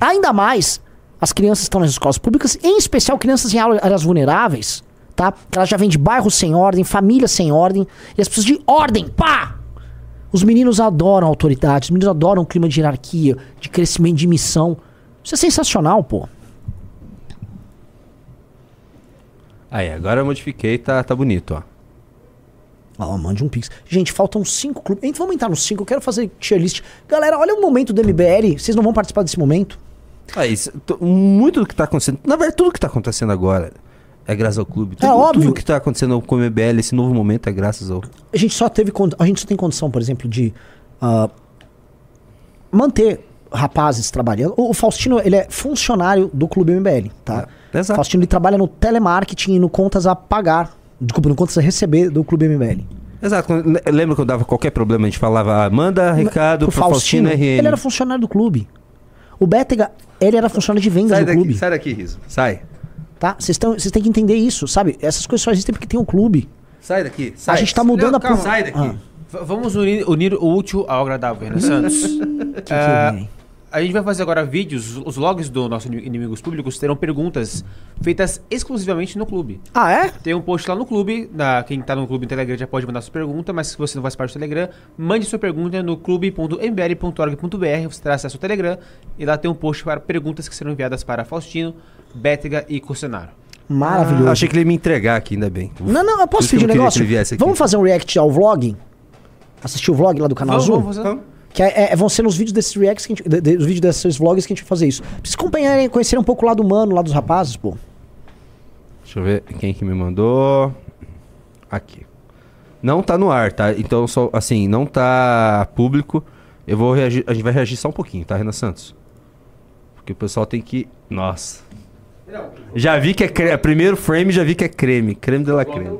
Ainda mais as crianças estão nas escolas públicas, em especial crianças em áreas vulneráveis, tá? Que elas já vêm de bairros sem ordem, famílias sem ordem, e elas precisam de ordem, pá! Os meninos adoram autoridade, os meninos adoram o clima de hierarquia, de crescimento, de missão. Isso é sensacional, pô. Aí, agora eu modifiquei, tá, tá bonito, ó. Ó, mande um pix. Gente, faltam cinco clubes. Então, vamos entrar nos cinco. Eu quero fazer tier list. Galera, olha o momento do MBL. Vocês não vão participar desse momento? Ah, isso, muito do que tá acontecendo. Na verdade, tudo que tá acontecendo agora é graças ao clube. Tudo, É óbvio. Tudo que tá acontecendo com o MBL, esse novo momento, é graças ao. A gente só teve. A gente só tem condição, por exemplo, de ah, manter rapazes trabalhando. O, Faustino, ele é funcionário do Clube MBL, tá? O Faustino, ele trabalha no telemarketing e no contas a pagar. Desculpa, no contas a receber do Clube MBL. Exato. le- Lembra quando dava qualquer problema, a gente falava, ah, manda recado o pro Faustino, RN. ele era funcionário do clube. O Bétega, ele era funcionário de vendas Sai do daqui, clube. sai daqui, Riso. Sai. Tá? Vocês têm que entender isso, sabe? Essas coisas só existem porque tem um clube. Sai daqui. Sai. A gente tá mudando Não, a... calma. pro- Sai daqui. Ah. Vamos unir, unir o útil ao agradável, Renan Santos. [LAUGHS] que Ah, vem? A gente vai fazer agora vídeos, os logs do nosso Ini- Inimigos Públicos terão perguntas feitas exclusivamente no clube. Ah, é? Tem um post lá no clube, na, quem tá no clube no Telegram já pode mandar sua pergunta, mas se você não faz parte do Telegram, mande sua pergunta no clube.mbl.org.br, você terá acesso ao Telegram, e lá tem um post para perguntas que serão enviadas para Faustino, Bétega e Cocenaro. Maravilhoso. Ah, achei que ele ia me entregar aqui, ainda bem. Não, não, eu posso pedir um negócio? Vamos fazer um react ao vlog? Assistir o vlog lá do canal Vamos, Azul? vamos fazer. Que é- é- vão ser nos vídeos desses reacts, que a gente, de- de- os vídeos desses vlogs que a gente vai fazer isso. Pra vocês acompanharem, conhecerem um pouco o lado humano, lá dos rapazes, pô. Deixa eu ver quem que me mandou. Aqui. Não tá no ar, tá? Então, só, assim, não tá público. Eu vou reagir. A gente vai reagir só um pouquinho, tá, Renan Santos? Porque o pessoal tem que. Nossa. Já vi que é creme. Primeiro frame, já vi que é creme. Creme de la creme.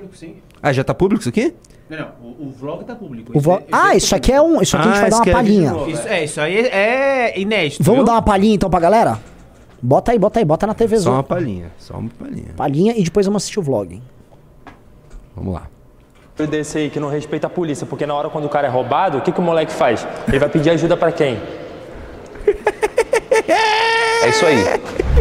Ah, já tá público isso aqui? Não, o, o vlog tá público. O vo- ah, isso aqui é um. Isso aqui a gente Ah, vai dar uma é palhinha. vídeo Isso, é, isso aí é, é inédito. Vamos viu? dar uma palhinha então pra galera? Bota aí, bota aí, bota na TV Só uma palhinha. Só uma palhinha. Palhinha e depois vamos assistir o vlog. Vamos lá. Desse aí que não respeita a polícia, porque na hora quando o cara é roubado, o que, que o moleque faz? Ele vai pedir ajuda pra quem? [LAUGHS] É isso aí.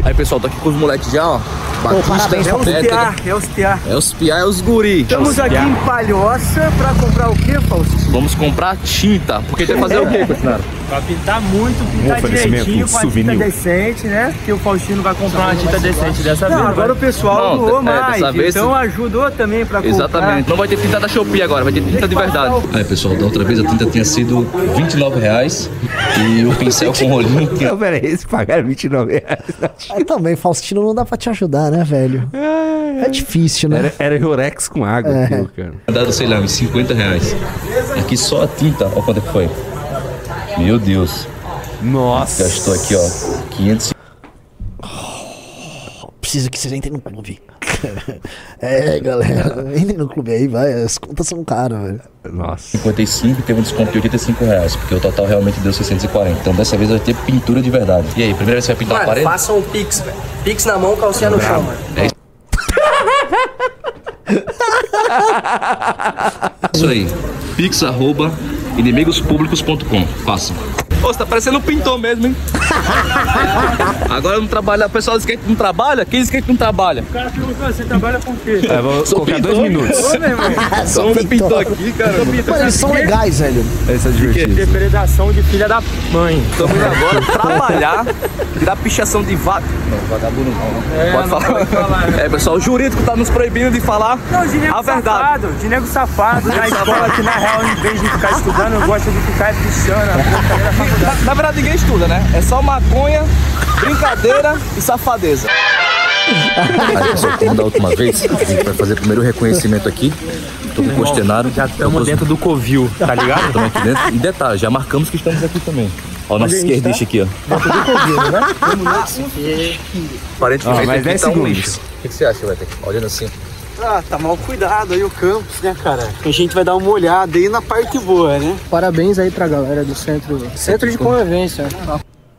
Aí, pessoal, tô aqui com os moleques já, ó. Batista, É os piá, é os piá. É os piá, é os guri. Estamos É os aqui em Palhoça pra comprar o quê, Fausto? Vamos comprar tinta. Porque tem que fazer o quê, Cotinaro? Pra pintar muito, pintar oferecimento, direitinho com a souvenir. tinta decente, né? Que o Faustino vai comprar uma tinta decente dessa Não, vez. Agora vai- o pessoal Não, doou é, mais, dessa vez- então ajudou também pra comprar. Exatamente. Não vai ter tinta da Shopee agora, vai ter tinta de verdade. Aí, pessoal, da outra vez a tinta tinha sido 29 reais e o pincel com rolinho Não, pera aí, eles pagaram 29 reais. Aí também, Faustino, não dá pra te ajudar, né, velho? É difícil, né? Era, era Rorex com água É. aquilo, cara. dado, sei lá, uns 50 reais. Aqui só a tinta, olha quanto é que foi. Meu Deus. Nossa. Gastou aqui, ó, 500 Preciso que vocês entrem no clube. [LAUGHS] é, galera. Entrem no clube aí, vai. As contas são caras, velho. Nossa. 55 e teve um desconto de 85 reais, porque o total realmente deu 640. Então dessa vez vai ter pintura de verdade. E aí, primeira vez você vai pintar a parede? façam um pix, velho. Pix na mão, calcinha no chão, mano. É isso [LAUGHS] aí. Pix arroba inimigospublicos.com. Façam. Ô, você tá parecendo um pintor mesmo, hein? [LAUGHS] Agora não trabalha. O pessoal diz que a gente não trabalha. Quem diz que a gente não trabalha? O cara perguntou, você trabalha com o quê? É, vou Sou colocar pintor. dois minutos. Ô, meu irmão. [LAUGHS] Sou um pintor aqui, cara. Mano, eles são legais, velho. Esse é divertido. Depredação de filha da mãe. Estamos indo agora trabalhar, tirar pichação de vaca. Não, vagabundo não. É, pode não falar. pode falar, né? [LAUGHS] É, pessoal, o jurídico tá nos proibindo de falar Não, de a verdade. safado, de nego safado na escola que na real, em vez de ficar estudando, gosta de ficar pichando faculdade. Na, na verdade, ninguém estuda, né? É só maconha, brincadeira e safadeza. Aí, como da última vez, a gente vai fazer o primeiro reconhecimento aqui. Tô com o Costenaro. Já estamos dentro do covil, tá ligado? [LAUGHS] Estamos aqui dentro. E detalhe, já marcamos que estamos aqui também. Ó, o nosso esquerdista tá? aqui, ó. Dentro do covil, né? Aparentemente, Ó, mais aqui 10 tá um segundos. lixo. O que que você acha, Wetter? Olhando assim. Ah, tá mal cuidado aí o campus, né, cara? A gente vai dar uma olhada aí na parte boa, né? Parabéns aí pra galera do centro, centro de convivência.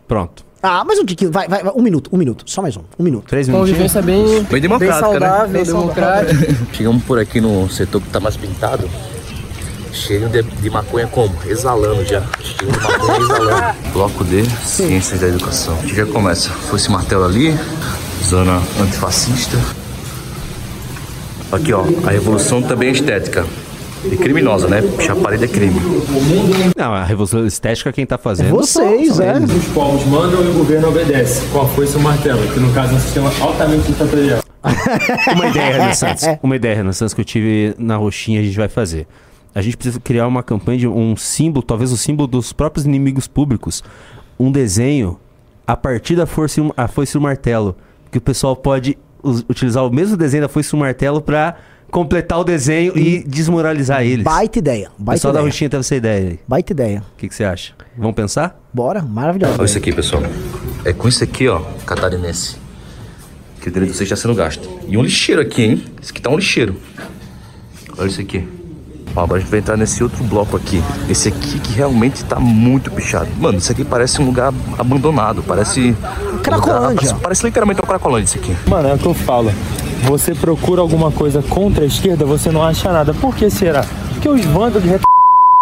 Pronto. Ah, mais um tiquinho. Vai, vai, vai. Um minuto, um minuto. Só mais um. Um minuto. Três Convivência bem, Bem democrática, saudável, né? democrática. Chegamos por aqui no setor que tá mais pintado. Cheio de, de maconha como? Exalando já. Cheio de maconha exalando. [LAUGHS] Bloco D, Ciências da Educação. A gente já começa. Foi esse martelo ali, zona antifascista. Aqui, ó, a revolução também é estética. E criminosa, né? Puxar parede é crime. Não, a revolução estética quem tá fazendo. Vocês, são é. Os povos mandam e o governo obedece. Qual foi seu martelo? Que no caso é um sistema altamente ditatorial. [LAUGHS] Uma ideia, Renan Santos. [LAUGHS] Uma ideia, Renan Santos, que eu tive na roxinha, a gente vai fazer. A gente precisa criar uma campanha de um símbolo, talvez o símbolo dos próprios inimigos públicos. Um desenho a partir da força e um- a foice e o martelo. Que o pessoal pode utilizar o mesmo desenho da foice e o martelo pra completar o desenho e desmoralizar eles. Baita ideia. Baita pessoal da ideia. roxinha teve essa ideia aí. Baita ideia. O que, que você acha? Vamos pensar? Bora, maravilhoso. Olha isso aqui, pessoal. É com isso aqui, ó, catarinense. Que o direito de vocês está sendo gasto. E um lixeiro aqui, hein? Esse aqui tá um lixeiro. Olha isso aqui. Ó, agora a gente vai entrar nesse outro bloco aqui. Esse aqui que realmente tá muito pichado. Mano, isso aqui parece um lugar abandonado. Parece. Cracolândia. Parece, parece literalmente uma Cracolândia isso aqui. Mano, é o que eu falo. Você procura alguma coisa contra a esquerda, você não acha nada. Por que será? Porque os vândalos de ret...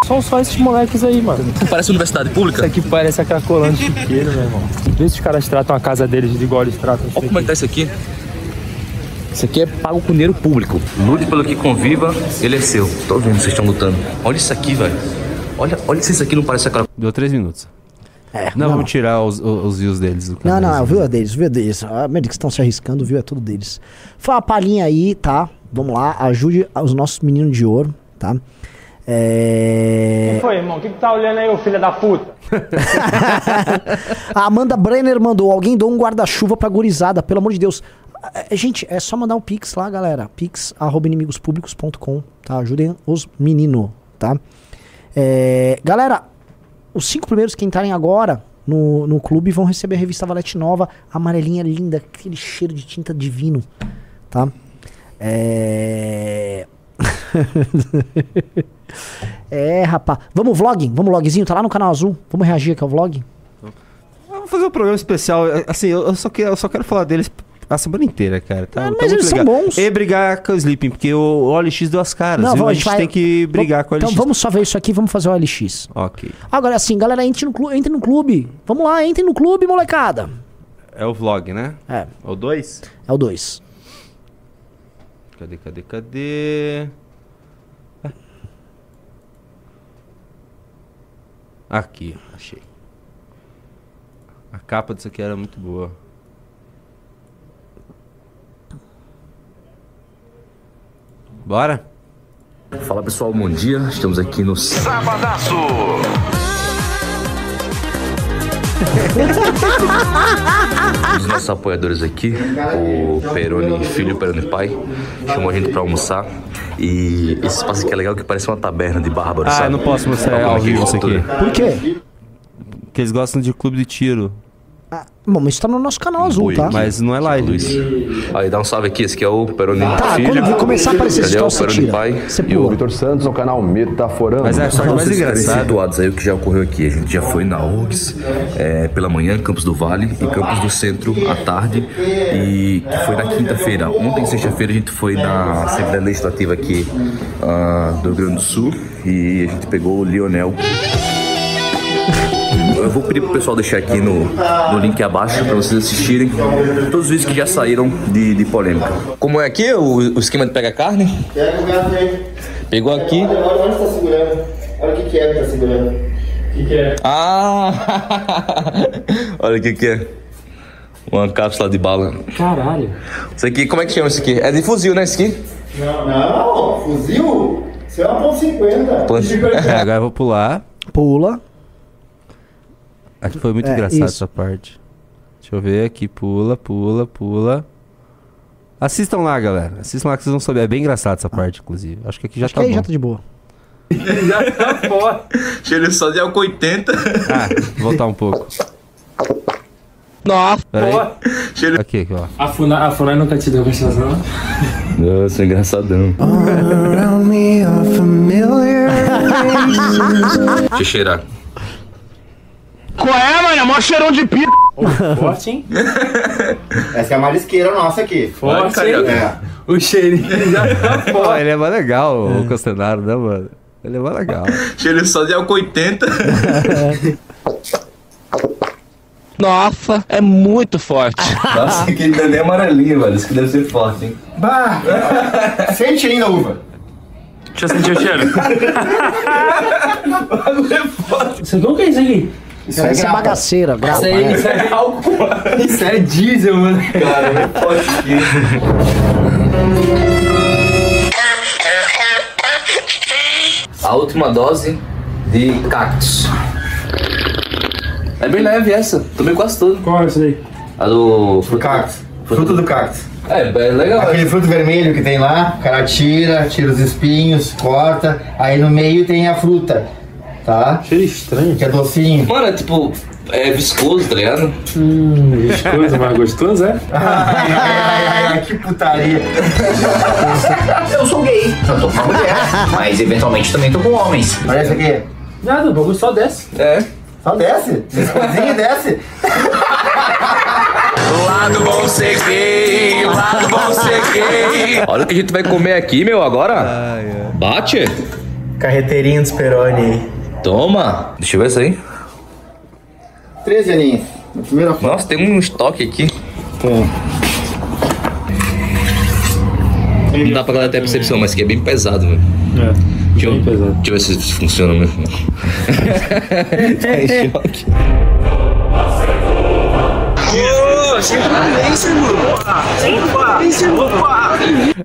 são só esses moleques aí, mano. Parece universidade pública? Isso aqui parece a Cracolândia Chiqueiro, meu irmão. Vê se os caras tratam a casa deles de igual eles tratam. Olha como é que tá isso aqui. Isso aqui é pago com dinheiro público. Lute pelo que conviva, ele é seu. Tô vendo vocês estão lutando. Olha isso aqui, velho. Olha, olha se isso aqui não parece a Cracolândia. Deu três minutos. É, Não, não. vamos tirar os, os, os views deles do Não, não, o viu é deles, o viu é deles. A medida que estão se arriscando, o viu é tudo deles. Foi uma palhinha aí, tá? Vamos lá, ajude os nossos meninos de ouro, tá? É... que foi, irmão? O que, que tá olhando aí, ô filho da puta? [LAUGHS] A Amanda Brenner mandou: alguém dou um guarda-chuva pra gurizada, pelo amor de Deus. Gente, é só mandar um pix lá, galera. pix.inimigospublicos.com, tá? Ajudem os meninos, tá? É, galera, os cinco primeiros que entrarem agora no, no clube vão receber a revista Valete Nova, amarelinha linda, aquele cheiro de tinta divino, tá? É... [LAUGHS] é, rapaz. Vamos vlog? Vamos vlogzinho? Tá lá no canal azul. Vamos reagir aqui ao vlog? Vamos fazer um programa especial. Assim, eu, só, quero, eu só quero falar deles a semana inteira, cara. Tá, tá mas eles são legal. bons. E brigar com o Sleeping, porque o, OLX deu as caras. Não, viu? a gente vai- tem que brigar com o OLX. Então vamos só ver isso aqui, vamos fazer o LX. Ok. Agora assim, galera, entre no, clu- entre no clube. Vamos lá, entre no clube, molecada. É o vlog, né? É. É o 2? É o 2. Cadê, cadê, cadê? Ah. Aqui, achei. A capa disso aqui era muito boa. Bora? Fala pessoal, bom dia. Estamos aqui no Sabadaço! Um dos nossos apoiadores aqui, o Peroni Filho, Peroni Pai, chamou a gente pra almoçar. E esse espaço aqui é legal que parece uma taberna de bárbaro, Ah, sabe? eu não posso mostrar Vamos ao vivo isso aqui. Por quê? Porque eles gostam de clube de tiro. Bom, mas isso tá no nosso canal azul, tá? Mas não é live. Aí dá um salve aqui, esse aqui é o Peroni Tá, Filho. quando começar a aparecer esse troço, você. Pai? Você e o. Vitor Santos no canal Metaforando. Mas é a Só parte pra mais engraçada. situados aí o que já ocorreu aqui. A gente já foi na URGS é, pela manhã, Campos do Vale e Campos do Centro à tarde. E que foi na quinta-feira. Ontem, sexta-feira, a gente foi na Assembleia Legislativa aqui ah, do Rio Grande do Sul e a gente pegou o Lionel. Eu vou pedir pro pessoal deixar aqui no, no link abaixo para vocês assistirem todos os vídeos que já saíram de, de polêmica. Como é aqui o, o esquema de pegar carne? Pega o gato aí. Pegou aqui. Olha onde tá segurando. Olha o que, que é que tá segurando. O que, que é? Ah! [LAUGHS] Olha o que que é. Uma cápsula de bala. Caralho. Isso aqui, como é que chama isso aqui? É de fuzil, né? Isso aqui? Não, não, fuzil? Isso é uma ponto 50. [LAUGHS] É, agora eu vou pular. Pula. Aqui foi muito É, engraçado isso. essa parte. Deixa eu ver aqui. Pula, pula, pula. Assistam lá, galera. Assistam lá que vocês vão saber. É bem engraçado essa parte, inclusive. Acho que aqui já Acho tá que aí bom. já tá de boa. [LAUGHS] Já tá fora. Cheiro só de álcool 80. Ah, vou voltar um pouco. Nossa. Peraí. Aqui, aqui, ó. A Funai, a Funai nunca te deu não? Nossa, engraçadão. [LAUGHS] Deixa eu cheirar. Qual é, mano? É mó cheirão de pica. Forte, hein? [LAUGHS] Essa é a marisqueira nossa aqui. Forte, hein? É. O cheirinho já tá [LAUGHS] Pô, ele é mais legal, o Costenaro, né, mano? Ele é mais legal. [LAUGHS] Cheiro só de álcool 80. Nossa, é muito forte. Nossa, que ele nem amarelinho, velho. Isso que deve ser forte, hein? Bah! Sente ainda, uva. Deixa eu sentir o cheiro. Você não quer isso aqui? Isso aí é grapa. bagaceira, grapa. Isso aí, é. isso é álcool. [LAUGHS] Isso é diesel, mano. Cara, é forte aqui. A última dose de cactus. É bem leve essa, tomei quase tudo. Qual é essa daí? A do fruto Cactus. Fruto do cactus. É, é legal. Aquele fruto vermelho que tem lá, o cara tira, tira os espinhos, corta, aí no meio tem a fruta, tá? Cheiro estranho. Que é docinho. Mano, é tipo, é viscoso, tá ligado? Hum, viscoso, mais gostoso, é? Ai, ai, ai, que putaria. Eu sou gay, eu tô com uma mulher, mas eventualmente também tô com homens. Olha isso aqui. Nada, o bagulho só desce. É. Só desce. Desce desce. Lado bom ser gay, lado bom ser gay. Olha o que a gente vai comer aqui, meu, agora. Bate. Carreteirinho dos Peroni. Toma. Deixa eu ver isso aí. 13 aninhos. Na primeira foto. Nossa, tem um estoque aqui. Não dá pra galera ter percepção, mas aqui é bem pesado, velho. É, deixa eu, Deixa eu ver se isso funciona mesmo. [LAUGHS] tá em choque. Centro Culense, irmão. Irmão.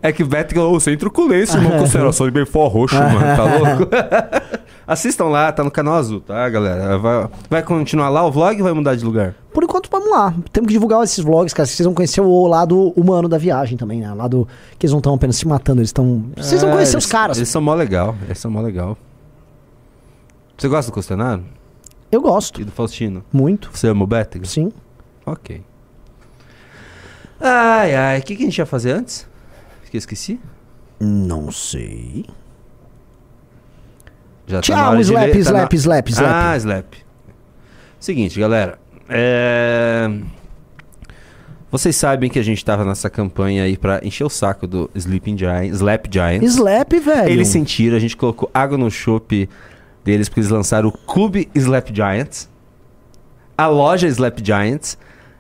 É que Beto o centro culense, irmão. Consideração [LAUGHS] de Belfort Roxo, mano. Tá louco? [LAUGHS] Assistam lá, tá no canal azul, tá, galera? Vai, vai continuar lá o vlog ou vai mudar de lugar? Por enquanto, vamos lá. Temos que divulgar esses vlogs, cara. Vocês vão conhecer o lado humano da viagem também, né? O lado que eles não estão apenas se matando, eles estão. Vocês vão É, conhecer eles- os caras. Eles são mó legal. Eles são mó legal. Você gosta do Costenaro? Eu gosto. E do Faustino? Muito. Você ama o Bétega? Sim. Ok. Ai, ai. O que, que a gente ia fazer antes? Que eu esqueci? Não sei. Já Tchau, de slap, tá slap, na- slap, slap. Ah, slap. Seguinte, galera. É... Vocês sabem que a gente tava nessa campanha aí pra encher o saco do Sleeping Giant, Slap Giant. Slap, velho. Eles sentiram, a gente colocou água no chopp deles porque eles lançaram o Clube Slap Giants, a loja Slap Giants,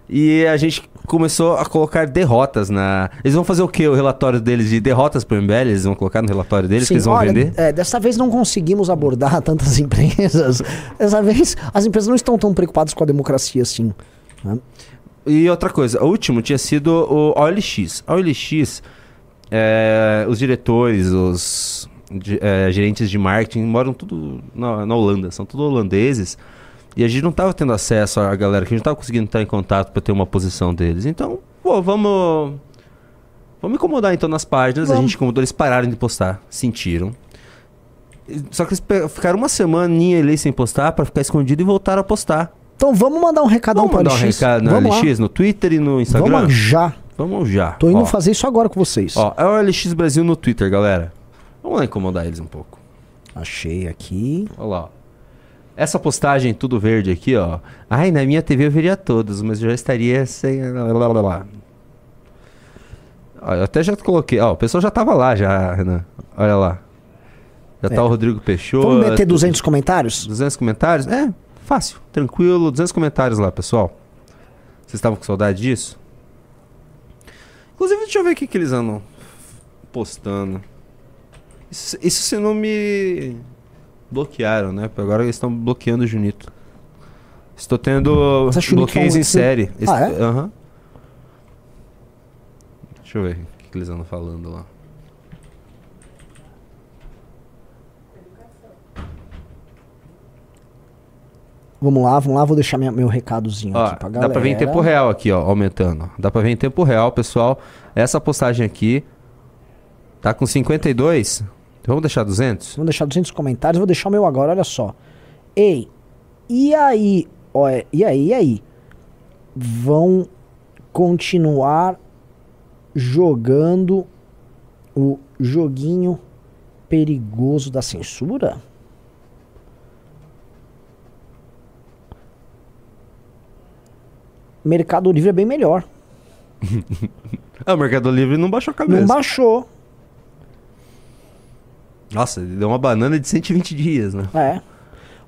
e a gente começou a colocar derrotas na. Eles vão fazer o quê? O relatório deles de derrotas pro MBL? Eles vão colocar no relatório deles que eles vão olha, vender? é, dessa vez não conseguimos abordar [LAUGHS] tantas empresas. Dessa vez as empresas não estão tão preocupadas com a democracia assim. né? E outra coisa, o último tinha sido o OLX. A OLX, é, os diretores, os é, gerentes de marketing moram tudo na, na Holanda, são tudo holandeses. E a gente não estava tendo acesso à galera, que a gente não estava conseguindo entrar em contato para ter uma posição deles. Então, pô, vamos. Vamos incomodar então nas páginas. A Vamos. gente incomodou, eles pararam de postar, sentiram. Só que eles ficaram uma semaninha ali sem postar para ficar escondido e voltaram a postar. Então vamos mandar um recadão Vamos para mandar um LX. recado vamos LX, no Twitter e no Instagram? Vamos já. Vamos já. Tô indo Ó, fazer isso agora com vocês. Ó, é o LX Brasil no Twitter, galera. Vamos lá incomodar eles um pouco. Achei aqui. Olha lá. Essa postagem tudo verde aqui, ó. Ai, na minha TV eu veria todos, mas eu já estaria sem. Blá, blá. Ó, eu até já coloquei. Ó, o pessoal já tava lá, já, Renan. Olha lá. Já tá É. o Rodrigo Peixoto. Vamos meter 200 comentários? 200 comentários? É, fácil, tranquilo. 200 comentários lá, pessoal. Vocês estavam com saudade disso? Inclusive, deixa eu ver o que, que eles andam postando. Isso, isso se não me bloquearam, né? Agora eles estão bloqueando o Junito. Estou tendo bloqueios falou em que série. Ah, Est- é? Aham. Deixa eu ver o que, que eles andam falando lá. Vamos lá, vamos lá, vou deixar minha- meu recadozinho Ó, aqui pra galera. dá pra ver em tempo real aqui, ó, aumentando. Dá pra ver em tempo real, pessoal. Essa postagem aqui tá com 52. Vamos deixar 200? Vamos deixar 200 comentários, vou deixar o meu agora, olha só. Ei, e aí, ó, e aí, e aí? Vão continuar jogando o joguinho perigoso da censura? Mercado Livre é bem melhor. [LAUGHS] ah, o Mercado Livre não baixou a cabeça. Não baixou. Nossa, ele deu uma banana de 120 dias, né? É.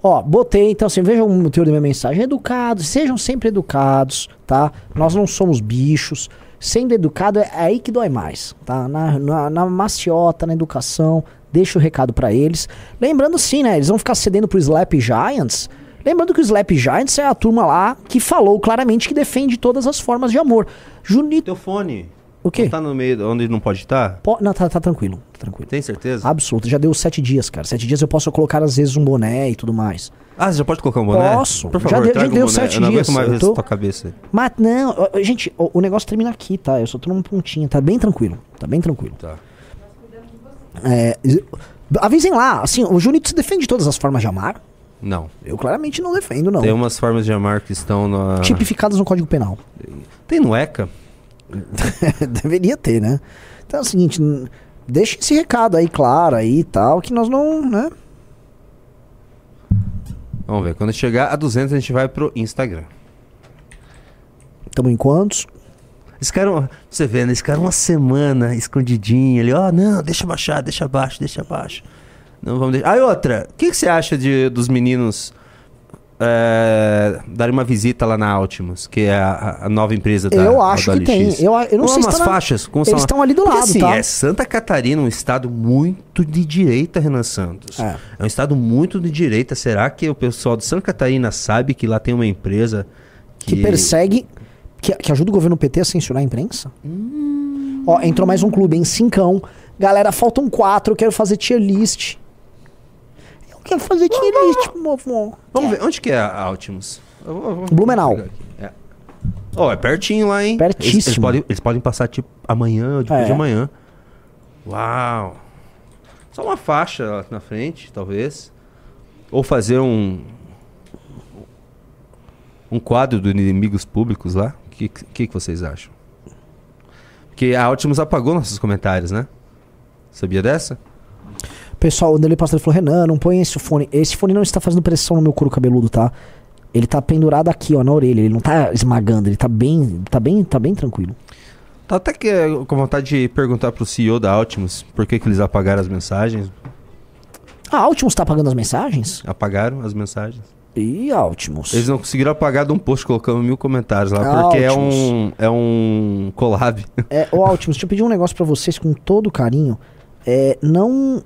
Ó, botei, então assim, vejam o teor da minha mensagem. Educados, sejam sempre educados, tá? Nós não somos bichos. Sendo educado é aí que dói mais, tá? Na, na, na maciota, na educação, deixa o recado pra eles. Lembrando sim, né? Eles vão ficar cedendo pro Slap Giants. Lembrando que o Slap Giants é a turma lá que falou claramente que defende todas as formas de amor. Junito. Teu fone. O quê? Não tá no meio onde não pode estar? Po- não, tá, tá tranquilo, tá tranquilo. Tem certeza? Absoluto, já deu sete dias, cara. Sete dias eu posso colocar às vezes um boné e tudo mais. Ah, você já pode colocar um boné? Posso. Por Já favor, deu- já um deu boné. sete Eu não dias, mais eu tô- tua cabeça. Mas não, gente, o, o negócio termina aqui, tá? Eu só tô num pontinho, tá bem tranquilo. Tá bem tranquilo. Tá. É, avisem lá, assim, o Junito se defende de todas as formas de amar. Não. Eu claramente não defendo, não. Tem umas formas de amar que estão na... Tipificadas no Código Penal. Tem no ECA? [LAUGHS] Deveria ter, né? Então é o seguinte, deixa esse recado aí claro aí e tal, que nós não, né? Vamos ver. Quando chegar a 200, a gente vai pro Instagram. Tamo em quantos? Esse cara, você vê, né? Esse cara uma semana escondidinho ali. Ó, não, deixa baixar, deixa abaixo, deixa abaixo. Não vamos deixar. Aí outra, o que, que você acha de, dos meninos é, darem uma visita lá na Altimus, que é a, a nova empresa da Eu acho da que tem. Eu eu não Vamos sei se tá na- faixas. como Eles estão ali do Porque, lado, assim, tá? É Santa Catarina, um estado muito de direita, Renan Santos. É. É um estado muito de direita. Será que o pessoal de Santa Catarina sabe que lá tem uma empresa Que persegue que, que ajuda o governo PT a censurar a imprensa? Ó, entrou mais um clube, em Cincão. Galera, faltam quatro, eu quero fazer tier list. Eu quero fazer tier list, vovô. Vamos ver, onde que é a Altimus? Eu vou- eu vou- Blumenau. vou pegar aqui. É. Ó, é pertinho lá, hein? Pertíssimo. Eles, eles podem, eles podem passar, tipo, amanhã ou depois É. de amanhã. Uau. Só uma faixa lá na frente, talvez. Ou fazer um... Um quadro do Inimigos Públicos lá. O que, que, que vocês acham? Porque a Altimus apagou nossos comentários, né? Sabia dessa? Pessoal, o Dele Pastor falou: Renan, não põe esse fone. Esse fone não está fazendo pressão no meu couro cabeludo, tá? Ele tá pendurado aqui, ó, na orelha. Ele não tá esmagando, ele tá bem. Tá bem, tá bem tranquilo. Tá até que eh, com vontade de perguntar pro CEO da Altimus por que, que eles apagaram as mensagens. A Altimus tá apagando as mensagens? Apagaram as mensagens. E Altimus? Eles não conseguiram apagar de um post colocando mil comentários lá, porque é um, é um collab. É, ô Altimus, deixa eu pedir um negócio pra vocês com todo carinho. É, não.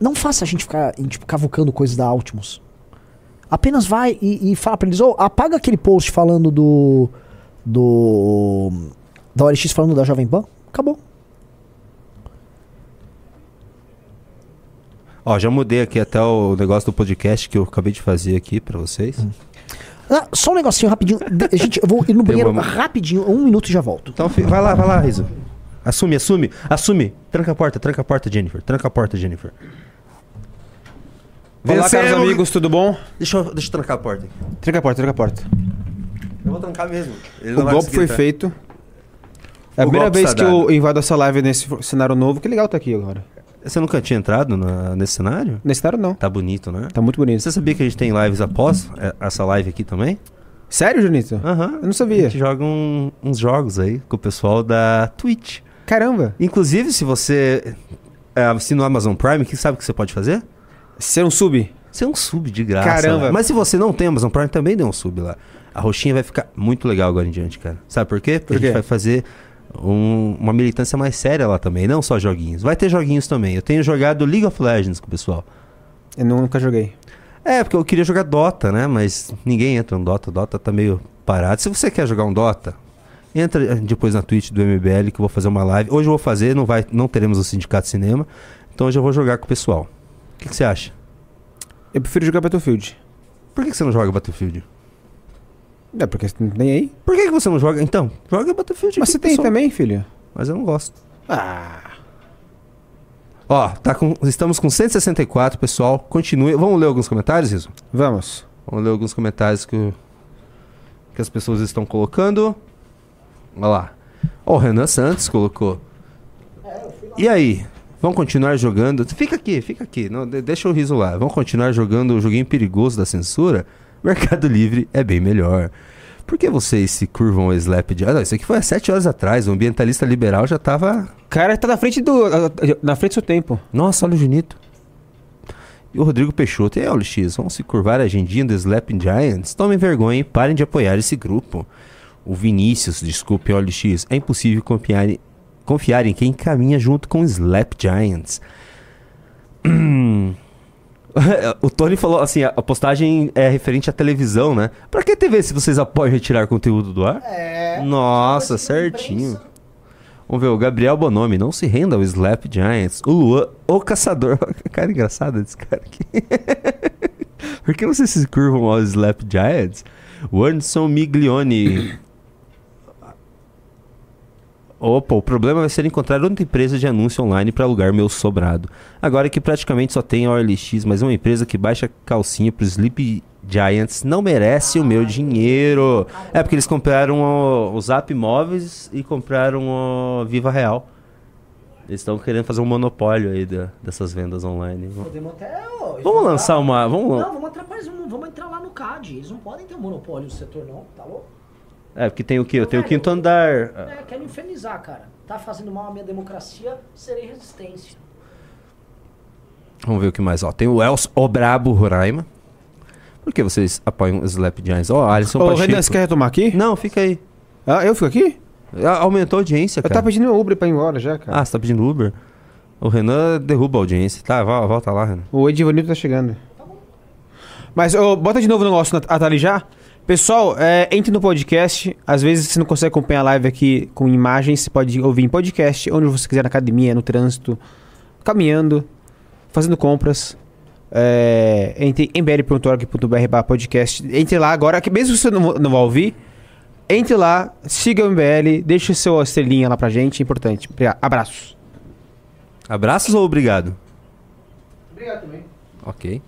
Não faça a gente ficar, cavucando coisas da Altimus. Apenas vai e, e fala pra eles, ô, apaga aquele post falando do. Do. Da OLX falando da Jovem Pan. Acabou. Ó, já mudei aqui até o negócio do podcast que eu acabei de fazer aqui pra vocês. Ah, só um negocinho rapidinho. De- gente, eu vou ir no [LAUGHS] banheiro uma- rapidinho, um minuto e já volto. Então vai lá, vai lá, Riso. Assume, assume, assume. Tranca a porta, tranca a porta, Jennifer. Tranca a porta, Jennifer. Olá, caros amigos, tudo bom? Deixa eu, deixa eu trancar a porta aqui. Tranca a porta, tranca a porta. Eu vou trancar mesmo. Ele O golpe foi entrar. feito. É a primeira vez está que eu invado essa live nesse cenário novo. Que legal tá aqui agora. Você nunca tinha entrado na- nesse cenário? Nesse cenário não. Tá bonito, né? Tá muito bonito. Você sabia que a gente tem lives após é, essa live aqui também? Sério, Junito? Aham. Eu não sabia. A gente joga um- uns jogos aí com o pessoal da Twitch. Caramba. Inclusive, se você é, assina o Amazon Prime, que sabe o que você pode fazer? Ser um sub? Ser um sub de graça. Caramba. lá. Mas se você não tem Amazon Prime, também dê um sub lá. A roxinha vai ficar muito legal agora em diante, cara. Sabe por quê? Porque Por a gente quê? vai fazer um- uma militância mais séria lá também, não só joguinhos. Vai ter joguinhos também. Eu tenho jogado League of Legends com o pessoal. Eu nunca joguei. É, porque eu queria jogar Dota, né? Mas ninguém entra no Dota. Dota tá meio parado. Se você quer jogar um Dota, entra depois na Twitch do MBL que eu vou fazer uma live. Hoje eu vou fazer, não, vai, não teremos o Sindicato Cinema. Então hoje eu vou jogar com o pessoal. O que, que você acha? Eu prefiro jogar Battlefield. Por que, que você não joga Battlefield? É, porque você não tem aí. Por que, que você não joga? Então, joga Battlefield. Mas aqui, você tem pessoal. também, filho? Mas eu não gosto. Ah. Ó, tá com, estamos com 164, pessoal. Continue. Vamos ler alguns comentários, Riso? Vamos. Vamos ler alguns comentários que, que as pessoas estão colocando. Olha lá. Ó, o Renan Santos colocou. E aí? Vamos continuar jogando? Fica aqui, fica aqui. Não, de- deixa o riso lá. Vamos continuar jogando o joguinho perigoso da censura? [LAUGHS] Mercado Livre é bem melhor. Por que vocês se curvam ao slap de... Ah, não, isso aqui foi há sete horas atrás. O ambientalista liberal já tava... Cara, tá na frente do. Na frente do seu tempo. Nossa, olha o Junito. E o Rodrigo Peixoto. E aí, OLX, vamos se curvar a agendinha do Slapping Giants? Tomem vergonha e parem de apoiar esse grupo. O Vinícius, desculpe, OLX, é impossível confiar, em- confiar em quem caminha junto com o Slap Giants. [CLEARS THROAT] o Tony falou assim, a postagem é referente à televisão, né? Pra que TV se vocês apoiam retirar conteúdo do ar? É. Nossa, certinho. Vamos ver, o Gabriel Bonomi, não se renda ao Slap Giants. O Luan, o caçador. [LAUGHS] Cara engraçado desse cara aqui. [LAUGHS] Por que vocês se curvam ao Slap Giants? O Anderson Miglione. Opa, o problema vai ser encontrar outra empresa de anúncio online para alugar meu sobrado. Agora que praticamente só tem a OLX, mas uma empresa que baixa calcinha pro Sleep Giants não merece o meu dinheiro. É porque eles compraram o, o Zap Móveis e compraram o Viva Real. Eles estão querendo fazer um monopólio aí da- dessas vendas online. Podemos até. ó, Vamos lançar uma. Vamos, Não, vamos atrapalhar, vamos, vamos entrar lá no CAD. Eles não podem ter um monopólio do setor, não, tá louco? É, porque tem o quê? Tem o quinto andar. É, quer me infernizar, cara. Tá fazendo mal à minha democracia, serei resistência. Vamos ver o que mais. Ó, tem o Els O Brabo Roraima. Por que vocês apoiam os Slap Giants? Ó, Alisson Ô, Pacheco. Renan, você quer retomar aqui? Não, fica aí. Ah, eu fico aqui? Ah, Aumentou a audiência, Eu cara. tava pedindo Uber pra ir embora já, cara. Ah, você tá pedindo Uber? O Renan derruba a audiência. Tá, vol- volta lá, Renan. O Edivanildo tá chegando. Mas ô, bota de novo o negócio na Atali já. Pessoal, é, entre no podcast. Às vezes você não consegue acompanhar a live aqui com imagens, você pode ouvir em podcast, onde você quiser, na academia, no trânsito, caminhando, fazendo compras. É, entre mbl.org.br barra podcast. Entre lá agora, que mesmo que você não, não vá ouvir, entre lá, siga o MBL, deixe sua estrelinha lá pra gente, é importante. Obrigado. Abraços. Abraços ou obrigado? Obrigado também. Ok.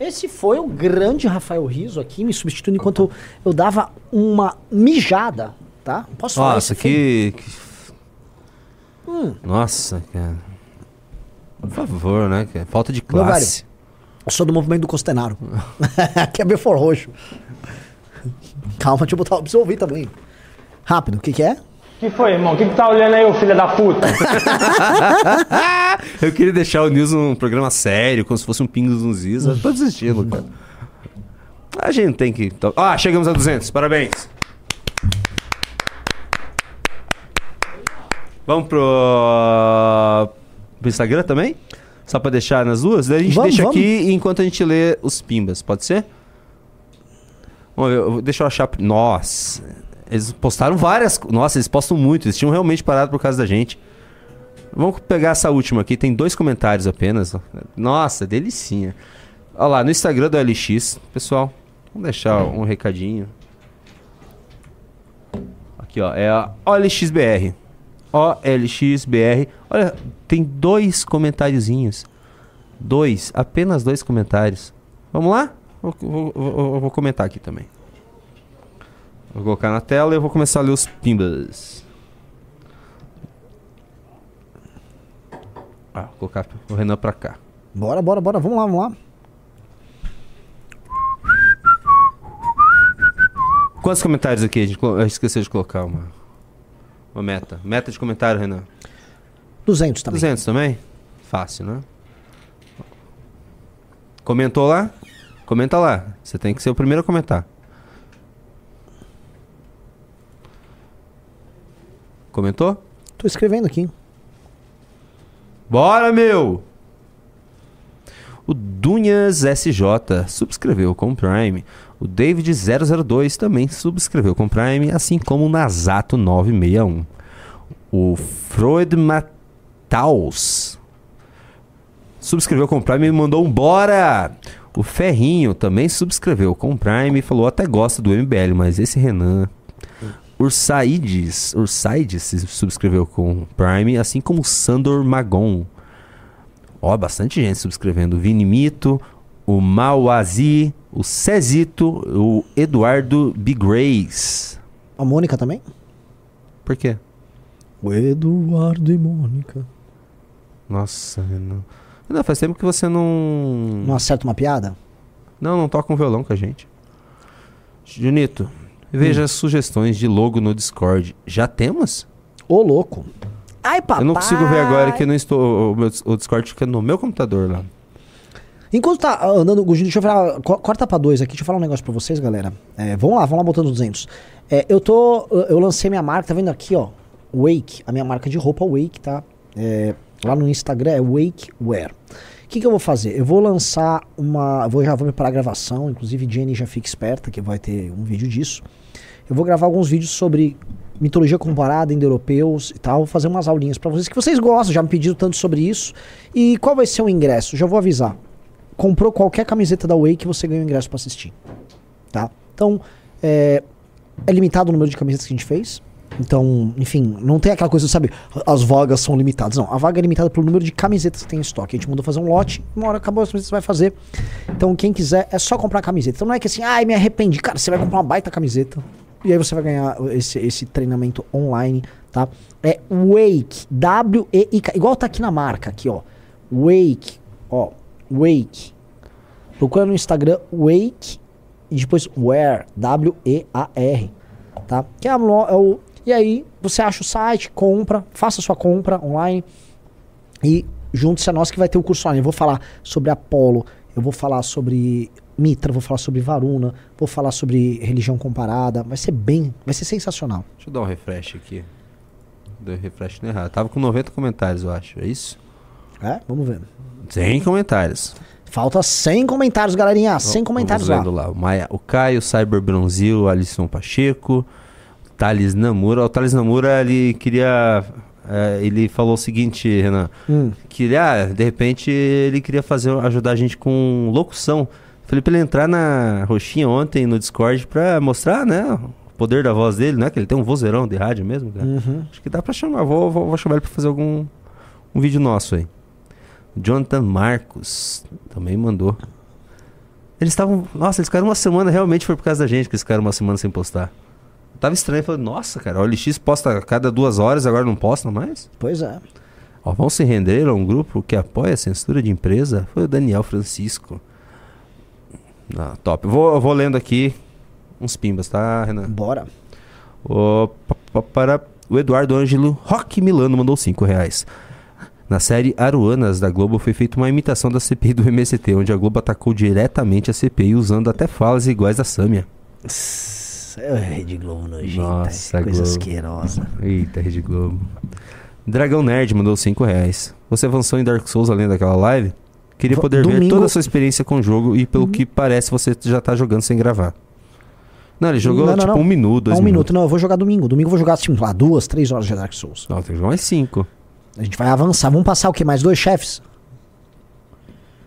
Esse foi o grande Rafael Riso aqui, me substituindo enquanto eu, eu dava uma mijada, tá? Posso falar Nossa, que. que- Hum. Nossa, cara. Por favor, né? cara? Falta de classe. eu sou do movimento do Costenaro. [LAUGHS] Aqui é Roxo. Calma, deixa eu botar pra você ouvir também. Rápido, o que que é? Que foi, irmão? O que, que tá olhando aí, ô filho da puta? [LAUGHS] Eu queria deixar o News um programa sério, como se fosse um Pingos nos Is. Eu tô desistindo, cara. A gente tem que. Ah, chegamos a 200. Parabéns. Vamos pro. pro Instagram também? Só pra deixar nas duas? Daí a gente Vamos, deixa vamos. aqui enquanto a gente lê os pimbas, pode ser? Vamos ver, deixa eu achar. Nossa, eles postaram várias. Nossa, eles postam muito. Eles tinham realmente parado por causa da gente. Vamos pegar essa última aqui. Tem dois comentários apenas. Nossa, delicinha. Olha lá, no Instagram do LX, pessoal. Vamos deixar um recadinho. Aqui, ó. É a OLXBR. OLXBR. Olha, tem dois comentáriozinhos. Dois. Apenas dois comentários. Vamos lá? Vou, vou- vou- eu vou comentar aqui também. Vou colocar na tela e eu vou começar a ler os pimbas. Ah, vou colocar o Renan pra cá. Bora, bora, bora, vamos lá, vamos lá. Quantos comentários aqui? A gente colo- eu esqueci de colocar uma, uma meta. Meta de comentário, Renan. 200 também. 200 também? Fácil, né? Comentou lá? Comenta lá. Você tem que ser o primeiro a comentar. Comentou? Tô escrevendo aqui. Bora, meu! O Dunhas SJ subscreveu com Prime. O David002 também subscreveu com Prime, assim como o Nazato961. O Freud Mataus subscreveu com Prime e mandou um bora! O Ferrinho também subscreveu com Prime e falou até gosta do MBL, mas esse Renan. Ursaides, Ursaides se subscreveu com Prime, assim como o Sandor Magon. Ó, bastante gente subscrevendo. O Vini Mito, o Mauazi, o Cezito, o Eduardo Bigrace. A Mônica também? Por quê? O Eduardo e Mônica. Nossa, Renan. Renan, faz tempo que você não. Não acerta uma piada? Não, não toca um violão com a gente. Junito, veja as sugestões de logo no Discord. Já temos? Ô, louco. Ai, papai. Eu não consigo ver agora que eu não estou. O, meu- o Discord fica no meu computador lá. Enquanto tá andando, Gugino, deixa eu falar. co- Corta pra dois aqui, deixa eu falar um negócio pra vocês, galera. É, vamos lá, vamos lá botando 200. É, eu tô. Eu lancei minha marca, tá vendo aqui, ó? Wake, a minha marca de roupa Wake, tá? É, lá no Instagram é Wake Wear. O que, que eu vou fazer? Eu vou lançar uma. Vou, já vou preparar a gravação, inclusive Jenny já fica esperta, que vai ter um vídeo disso. Eu vou gravar alguns vídeos sobre mitologia comparada, indo-europeus e tal. Vou fazer umas aulinhas pra vocês que vocês gostam, já me pediram tanto sobre isso. E qual vai ser o ingresso? Já vou avisar comprou qualquer camiseta da Wake, você ganha o ingresso pra assistir. Tá? Então, é, é limitado o número de camisetas que a gente fez. Então, enfim, não tem aquela coisa, sabe, as vagas são limitadas. Não, a vaga é limitada pelo número de camisetas que tem em estoque. A gente mandou fazer um lote, uma hora acabou as camisetas, vai fazer. Então, quem quiser, é só comprar camiseta. Então, não é que assim, ai, me arrependi. Cara, você vai comprar uma baita camiseta. E aí você vai ganhar esse, esse treinamento online, tá? É Wake, W-E-I-K, igual tá aqui na marca, aqui, ó. Wake, ó, Wake. Procura no Instagram Wake e depois Wear, W-E-A-R, tá? Que é, é o, e aí você acha o site, compra, faça sua compra online e junte-se a nós que vai ter o curso online. Eu vou falar sobre Apolo, eu vou falar sobre Mitra, vou falar sobre Varuna, vou falar sobre religião comparada. Vai ser bem, vai ser sensacional. Deixa eu dar um refresh aqui. Deu refresh no errado. Tava com 90 comentários, eu acho. É isso? É? Vamos ver. 100 comentários. Falta 100 comentários, galerinha. 100 comentários lá. Lá. O, Maia, o Caio, Cyber Bronzil, Alisson Pacheco, Thales Namura. O Thales Namura, ele queria... é, ele falou o seguinte, Renan. Hum. Que ah, de repente ele queria fazer, ajudar a gente com locução. Falei pra ele entrar na roxinha ontem no Discord pra mostrar, né? O poder da voz dele, né? Que ele tem um vozeirão de rádio mesmo, cara. Uhum. Acho que dá pra chamar. Vou, vou, vou chamar ele pra fazer algum um vídeo nosso aí. Jonathan Marcos também mandou. Eles estavam. Nossa, eles ficaram uma semana, realmente foi por causa da gente que eles ficaram uma semana sem postar. Tava estranho, falei, nossa, cara, o LX posta a cada duas horas, agora não posta mais? Pois é. Ó, vão se render a um grupo que apoia a censura de empresa? Foi o Daniel Francisco. Ah, top. Vou, eu vou lendo aqui uns pimbas, tá, Renan? Bora. O, pa- pa- para o Eduardo Ângelo Roque Milano mandou 5 reais. Na série Aruanas da Globo foi feita uma imitação da CPI do MST, onde a Globo atacou diretamente a CPI usando até falas iguais a Sâmia. É Rede Globo nojenta. Nossa, coisa Globo. asquerosa. Eita, Rede Globo. Dragão Nerd mandou 5 reais. Você avançou em Dark Souls além daquela live? Queria poder ver domingo- toda a sua experiência com o jogo e pelo que parece você já tá jogando sem gravar. Não, ele jogou Não, não, tipo não. um minuto, dois um minutos. minuto, não, eu vou jogar domingo. Domingo eu vou jogar, assim, lá, duas, três horas de Dark Souls. Não, tem que jogar mais cinco. A gente vai avançar. Vamos passar o quê? Mais dois chefes?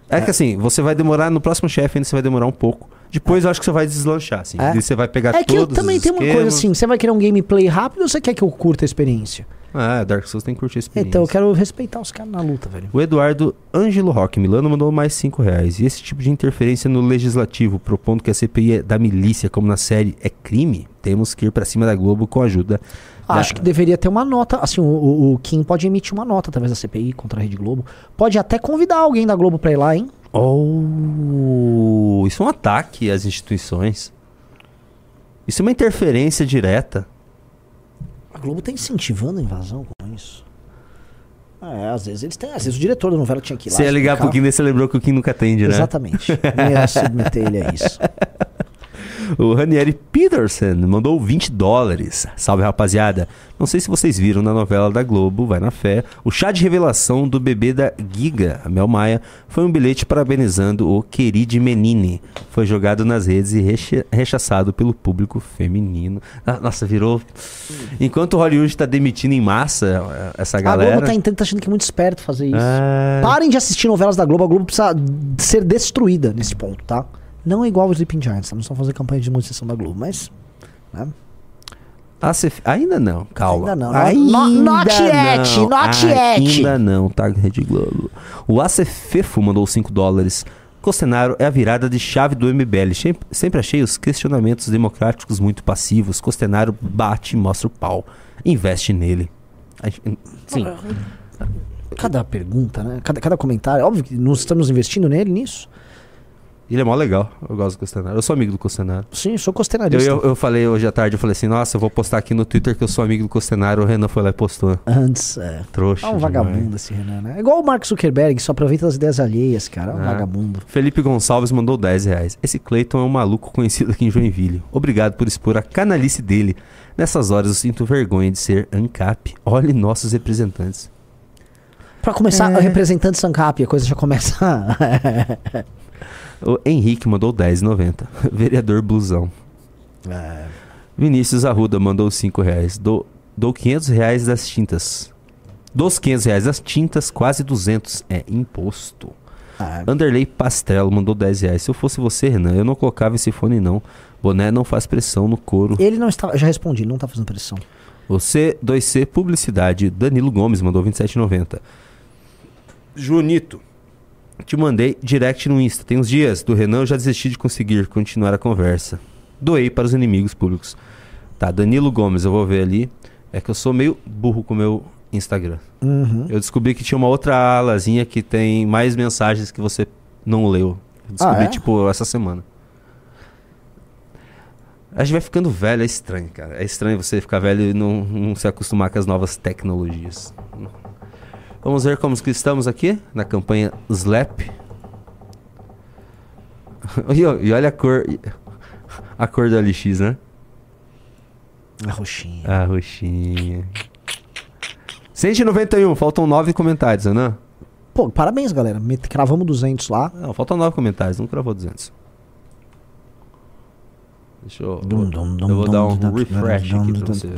É, que assim, você vai demorar, no próximo chefe ainda você vai demorar um pouco. Depois eu acho que você vai deslanchar, assim. É. E você vai pegar É que eu todos também tem uma coisa assim, você vai querer um gameplay rápido ou você quer que eu curta a experiência? Ah, Dark Souls tem que curtir a experiência. Então, eu quero respeitar os caras na luta, velho. O Eduardo Ângelo Roque Milano mandou mais 5 reais. E esse tipo de interferência no legislativo, propondo que a CPI é da milícia, como na série, é crime, temos que ir pra cima da Globo com a ajuda. da- Acho que deveria ter uma nota. Assim, o, o, o Kim pode emitir uma nota através da CPI contra a Rede Globo. Pode até convidar alguém da Globo pra ir lá, hein? Oh, isso é um ataque às instituições. Isso é uma interferência direta. Globo tá incentivando a invasão com isso. É, às vezes eles têm. Às vezes o diretor da novela tinha que ir lá. Você ia ligar pro. Kim, você lembrou que o Kim nunca atende, né? Exatamente. Não ia submeter ele a isso. [LAUGHS] O Ranieri Peterson mandou 20 dólares. Salve, rapaziada. Não sei se vocês viram na novela da Globo, Vai na Fé, o chá de revelação do bebê da Giga, a Mel Maia, foi um bilhete parabenizando o querido Menine. Foi jogado nas redes e reche- rechaçado pelo público feminino. Ah, Nossa, virou... Enquanto o Hollywood tá demitindo em massa eh, essa A galera... Globo tá, entrando- tá achando que é muito esperto fazer isso. É. Parem de assistir novelas da Globo. A Globo precisa ser destruída nesse ponto, tá? Não é igual os Sleeping Giants, tá? Não estão fazendo campanha de demolição da Globo, mas. Né? ACF... Ainda não, calma. Ainda não. No- not yet, não. not yet. Ainda não, tá, Rede Globo. O ACFEFO mandou 5 dólares. Costenaro é a virada de chave do MBL. Sempre, sempre achei os questionamentos democráticos muito passivos. Costenaro bate e mostra o pau. Investe nele. Sim. Cada pergunta, né? Cada, cada comentário. Óbvio que nós estamos investindo nele nisso. Ele é mó legal. Eu gosto do Costenaro. Eu sou amigo do Costenaro. Sim, sou Eu, costenarista. eu, eu falei hoje à tarde, eu falei assim, nossa, eu vou postar aqui no Twitter que eu sou amigo do Costenaro. O Renan foi lá e postou. Antes, é. Trouxa. É um demais. vagabundo esse Renan, né? É igual o Mark Zuckerberg, só aproveita das ideias alheias, cara. É um Ah. vagabundo. Felipe Gonçalves mandou 10 reais. Esse Clayton é um maluco conhecido aqui em Joinville. Obrigado por expor a canalice dele. Nessas horas eu sinto vergonha de ser ANCAP. Olhe nossos representantes. Pra começar, É. o representante Sancap, a coisa já começa. [LAUGHS] O Henrique mandou 10,90. [LAUGHS] Vereador Blusão. É. Vinícius Arruda mandou 5 reais. Dou, dou 500 reais das tintas. Dos 500 reais das tintas, quase 200 é imposto. Ah. Anderley Pastel mandou 10 reais. Se eu fosse você, Renan, eu não colocava esse fone não. Boné não faz pressão no couro. Ele não está. Já respondi, não tá fazendo pressão. Você 2C Publicidade, Danilo Gomes mandou 27,90. Junito, te mandei direct no Insta. Tem uns dias do Renan eu já desisti de conseguir continuar a conversa. Doei para os inimigos públicos. Tá, Danilo Gomes, eu vou ver ali. É que eu sou meio burro com o meu Instagram. Uhum. Eu descobri que tinha uma outra alazinha que tem mais mensagens que você não leu. Descobri, Ah, é? tipo, essa semana. A gente vai ficando velho, é estranho, cara. É estranho você ficar velho e não, não se acostumar com as novas tecnologias. Vamos ver como que estamos aqui na campanha Slap. [LAUGHS] e, olha a cor. A cor do LX, né? A roxinha. A roxinha. 191, faltam 9 comentários, Ana. Pô, parabéns, galera. Cravamos 200 lá. Não, faltam nove comentários, não cravou 200. Deixa eu. Dum, dum, dum, eu vou dar um refresh aqui pra você.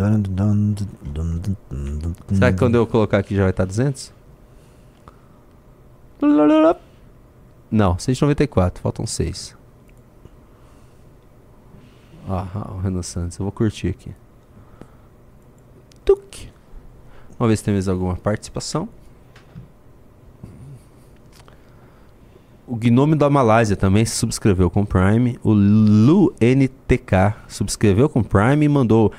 Será que quando eu colocar aqui já vai estar 200? Não, 194, faltam 6. Ah, ah, o Renan Santos, eu vou curtir aqui. Tuc. Vamos ver se tem mais alguma participação. O Gnome da Malásia também se subscreveu com Prime. O Lu NTK subscreveu com Prime e mandou.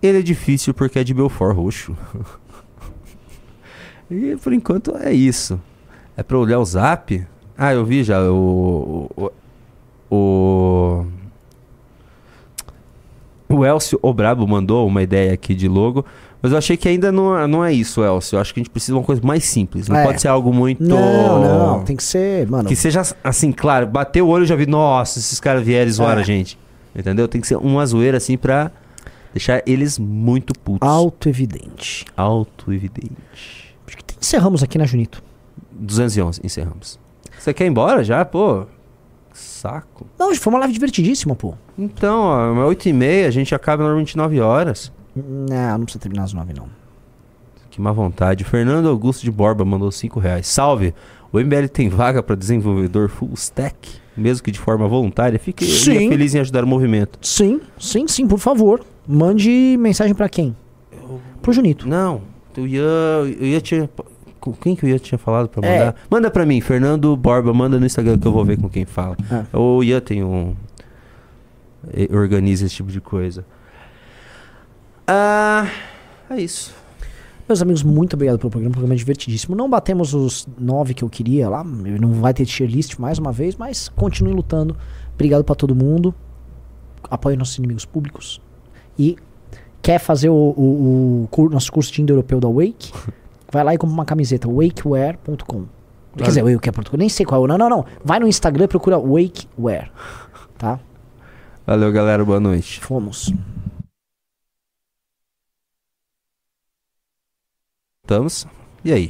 Ele é difícil porque é de Belfort Roxo. [LAUGHS] e por enquanto é isso. É pra olhar o zap? Ah, eu vi já. O. O. O, o Elcio Obrabo mandou uma ideia aqui de logo. Mas eu achei que ainda não, é- não é isso, Elcio. Eu acho que a gente precisa de uma coisa mais simples. Não É. pode ser algo muito. Não, não, tem que ser, mano. Que seja assim, claro, bateu o olho e já vi, nossa, esses caras vieram zoaram É. a gente. Entendeu? Tem que ser uma zoeira assim pra deixar eles muito putos. Auto-evidente. Auto-evidente. Encerramos aqui, né, Junito? 211, encerramos. Você quer ir embora já? Pô, saco. Não, foi uma live divertidíssima, pô. Então, ó, é 8 e meia, a gente acaba normalmente 9 horas. Não, não precisa terminar às nove, não. Que má vontade. Fernando Augusto de Borba mandou 5 reais. Salve! O MBL tem vaga para desenvolvedor full stack, mesmo que de forma voluntária. Fique Sim. feliz em ajudar o movimento. Sim, sim, sim, por favor. Mande mensagem pra quem? Pro Junito. Não, o Ian, o Ian tinha. Com quem que o Ian tinha falado pra É. mandar? Manda pra mim, Fernando Borba, manda no Instagram que eu vou ver com quem fala. É. O Ian tem um. eh, Organiza esse tipo de coisa. Ah. É isso. Meus amigos, muito obrigado pelo programa. Um programa divertidíssimo. Não batemos os nove que eu queria lá. Não vai ter tier list mais uma vez, mas continue lutando. Obrigado pra todo mundo. Apoie nossos inimigos públicos. E quer fazer o, o- o cur- nosso curso de indo-europeu da Wake? [LAUGHS] Vai lá e compra uma camiseta, wakeware.com. Quer dizer, wakeware.com, nem sei qual é. Não, não, não. Vai no Instagram e procura Wakeware. Tá? Valeu, galera. Boa noite. Fomos. Estamos. E aí?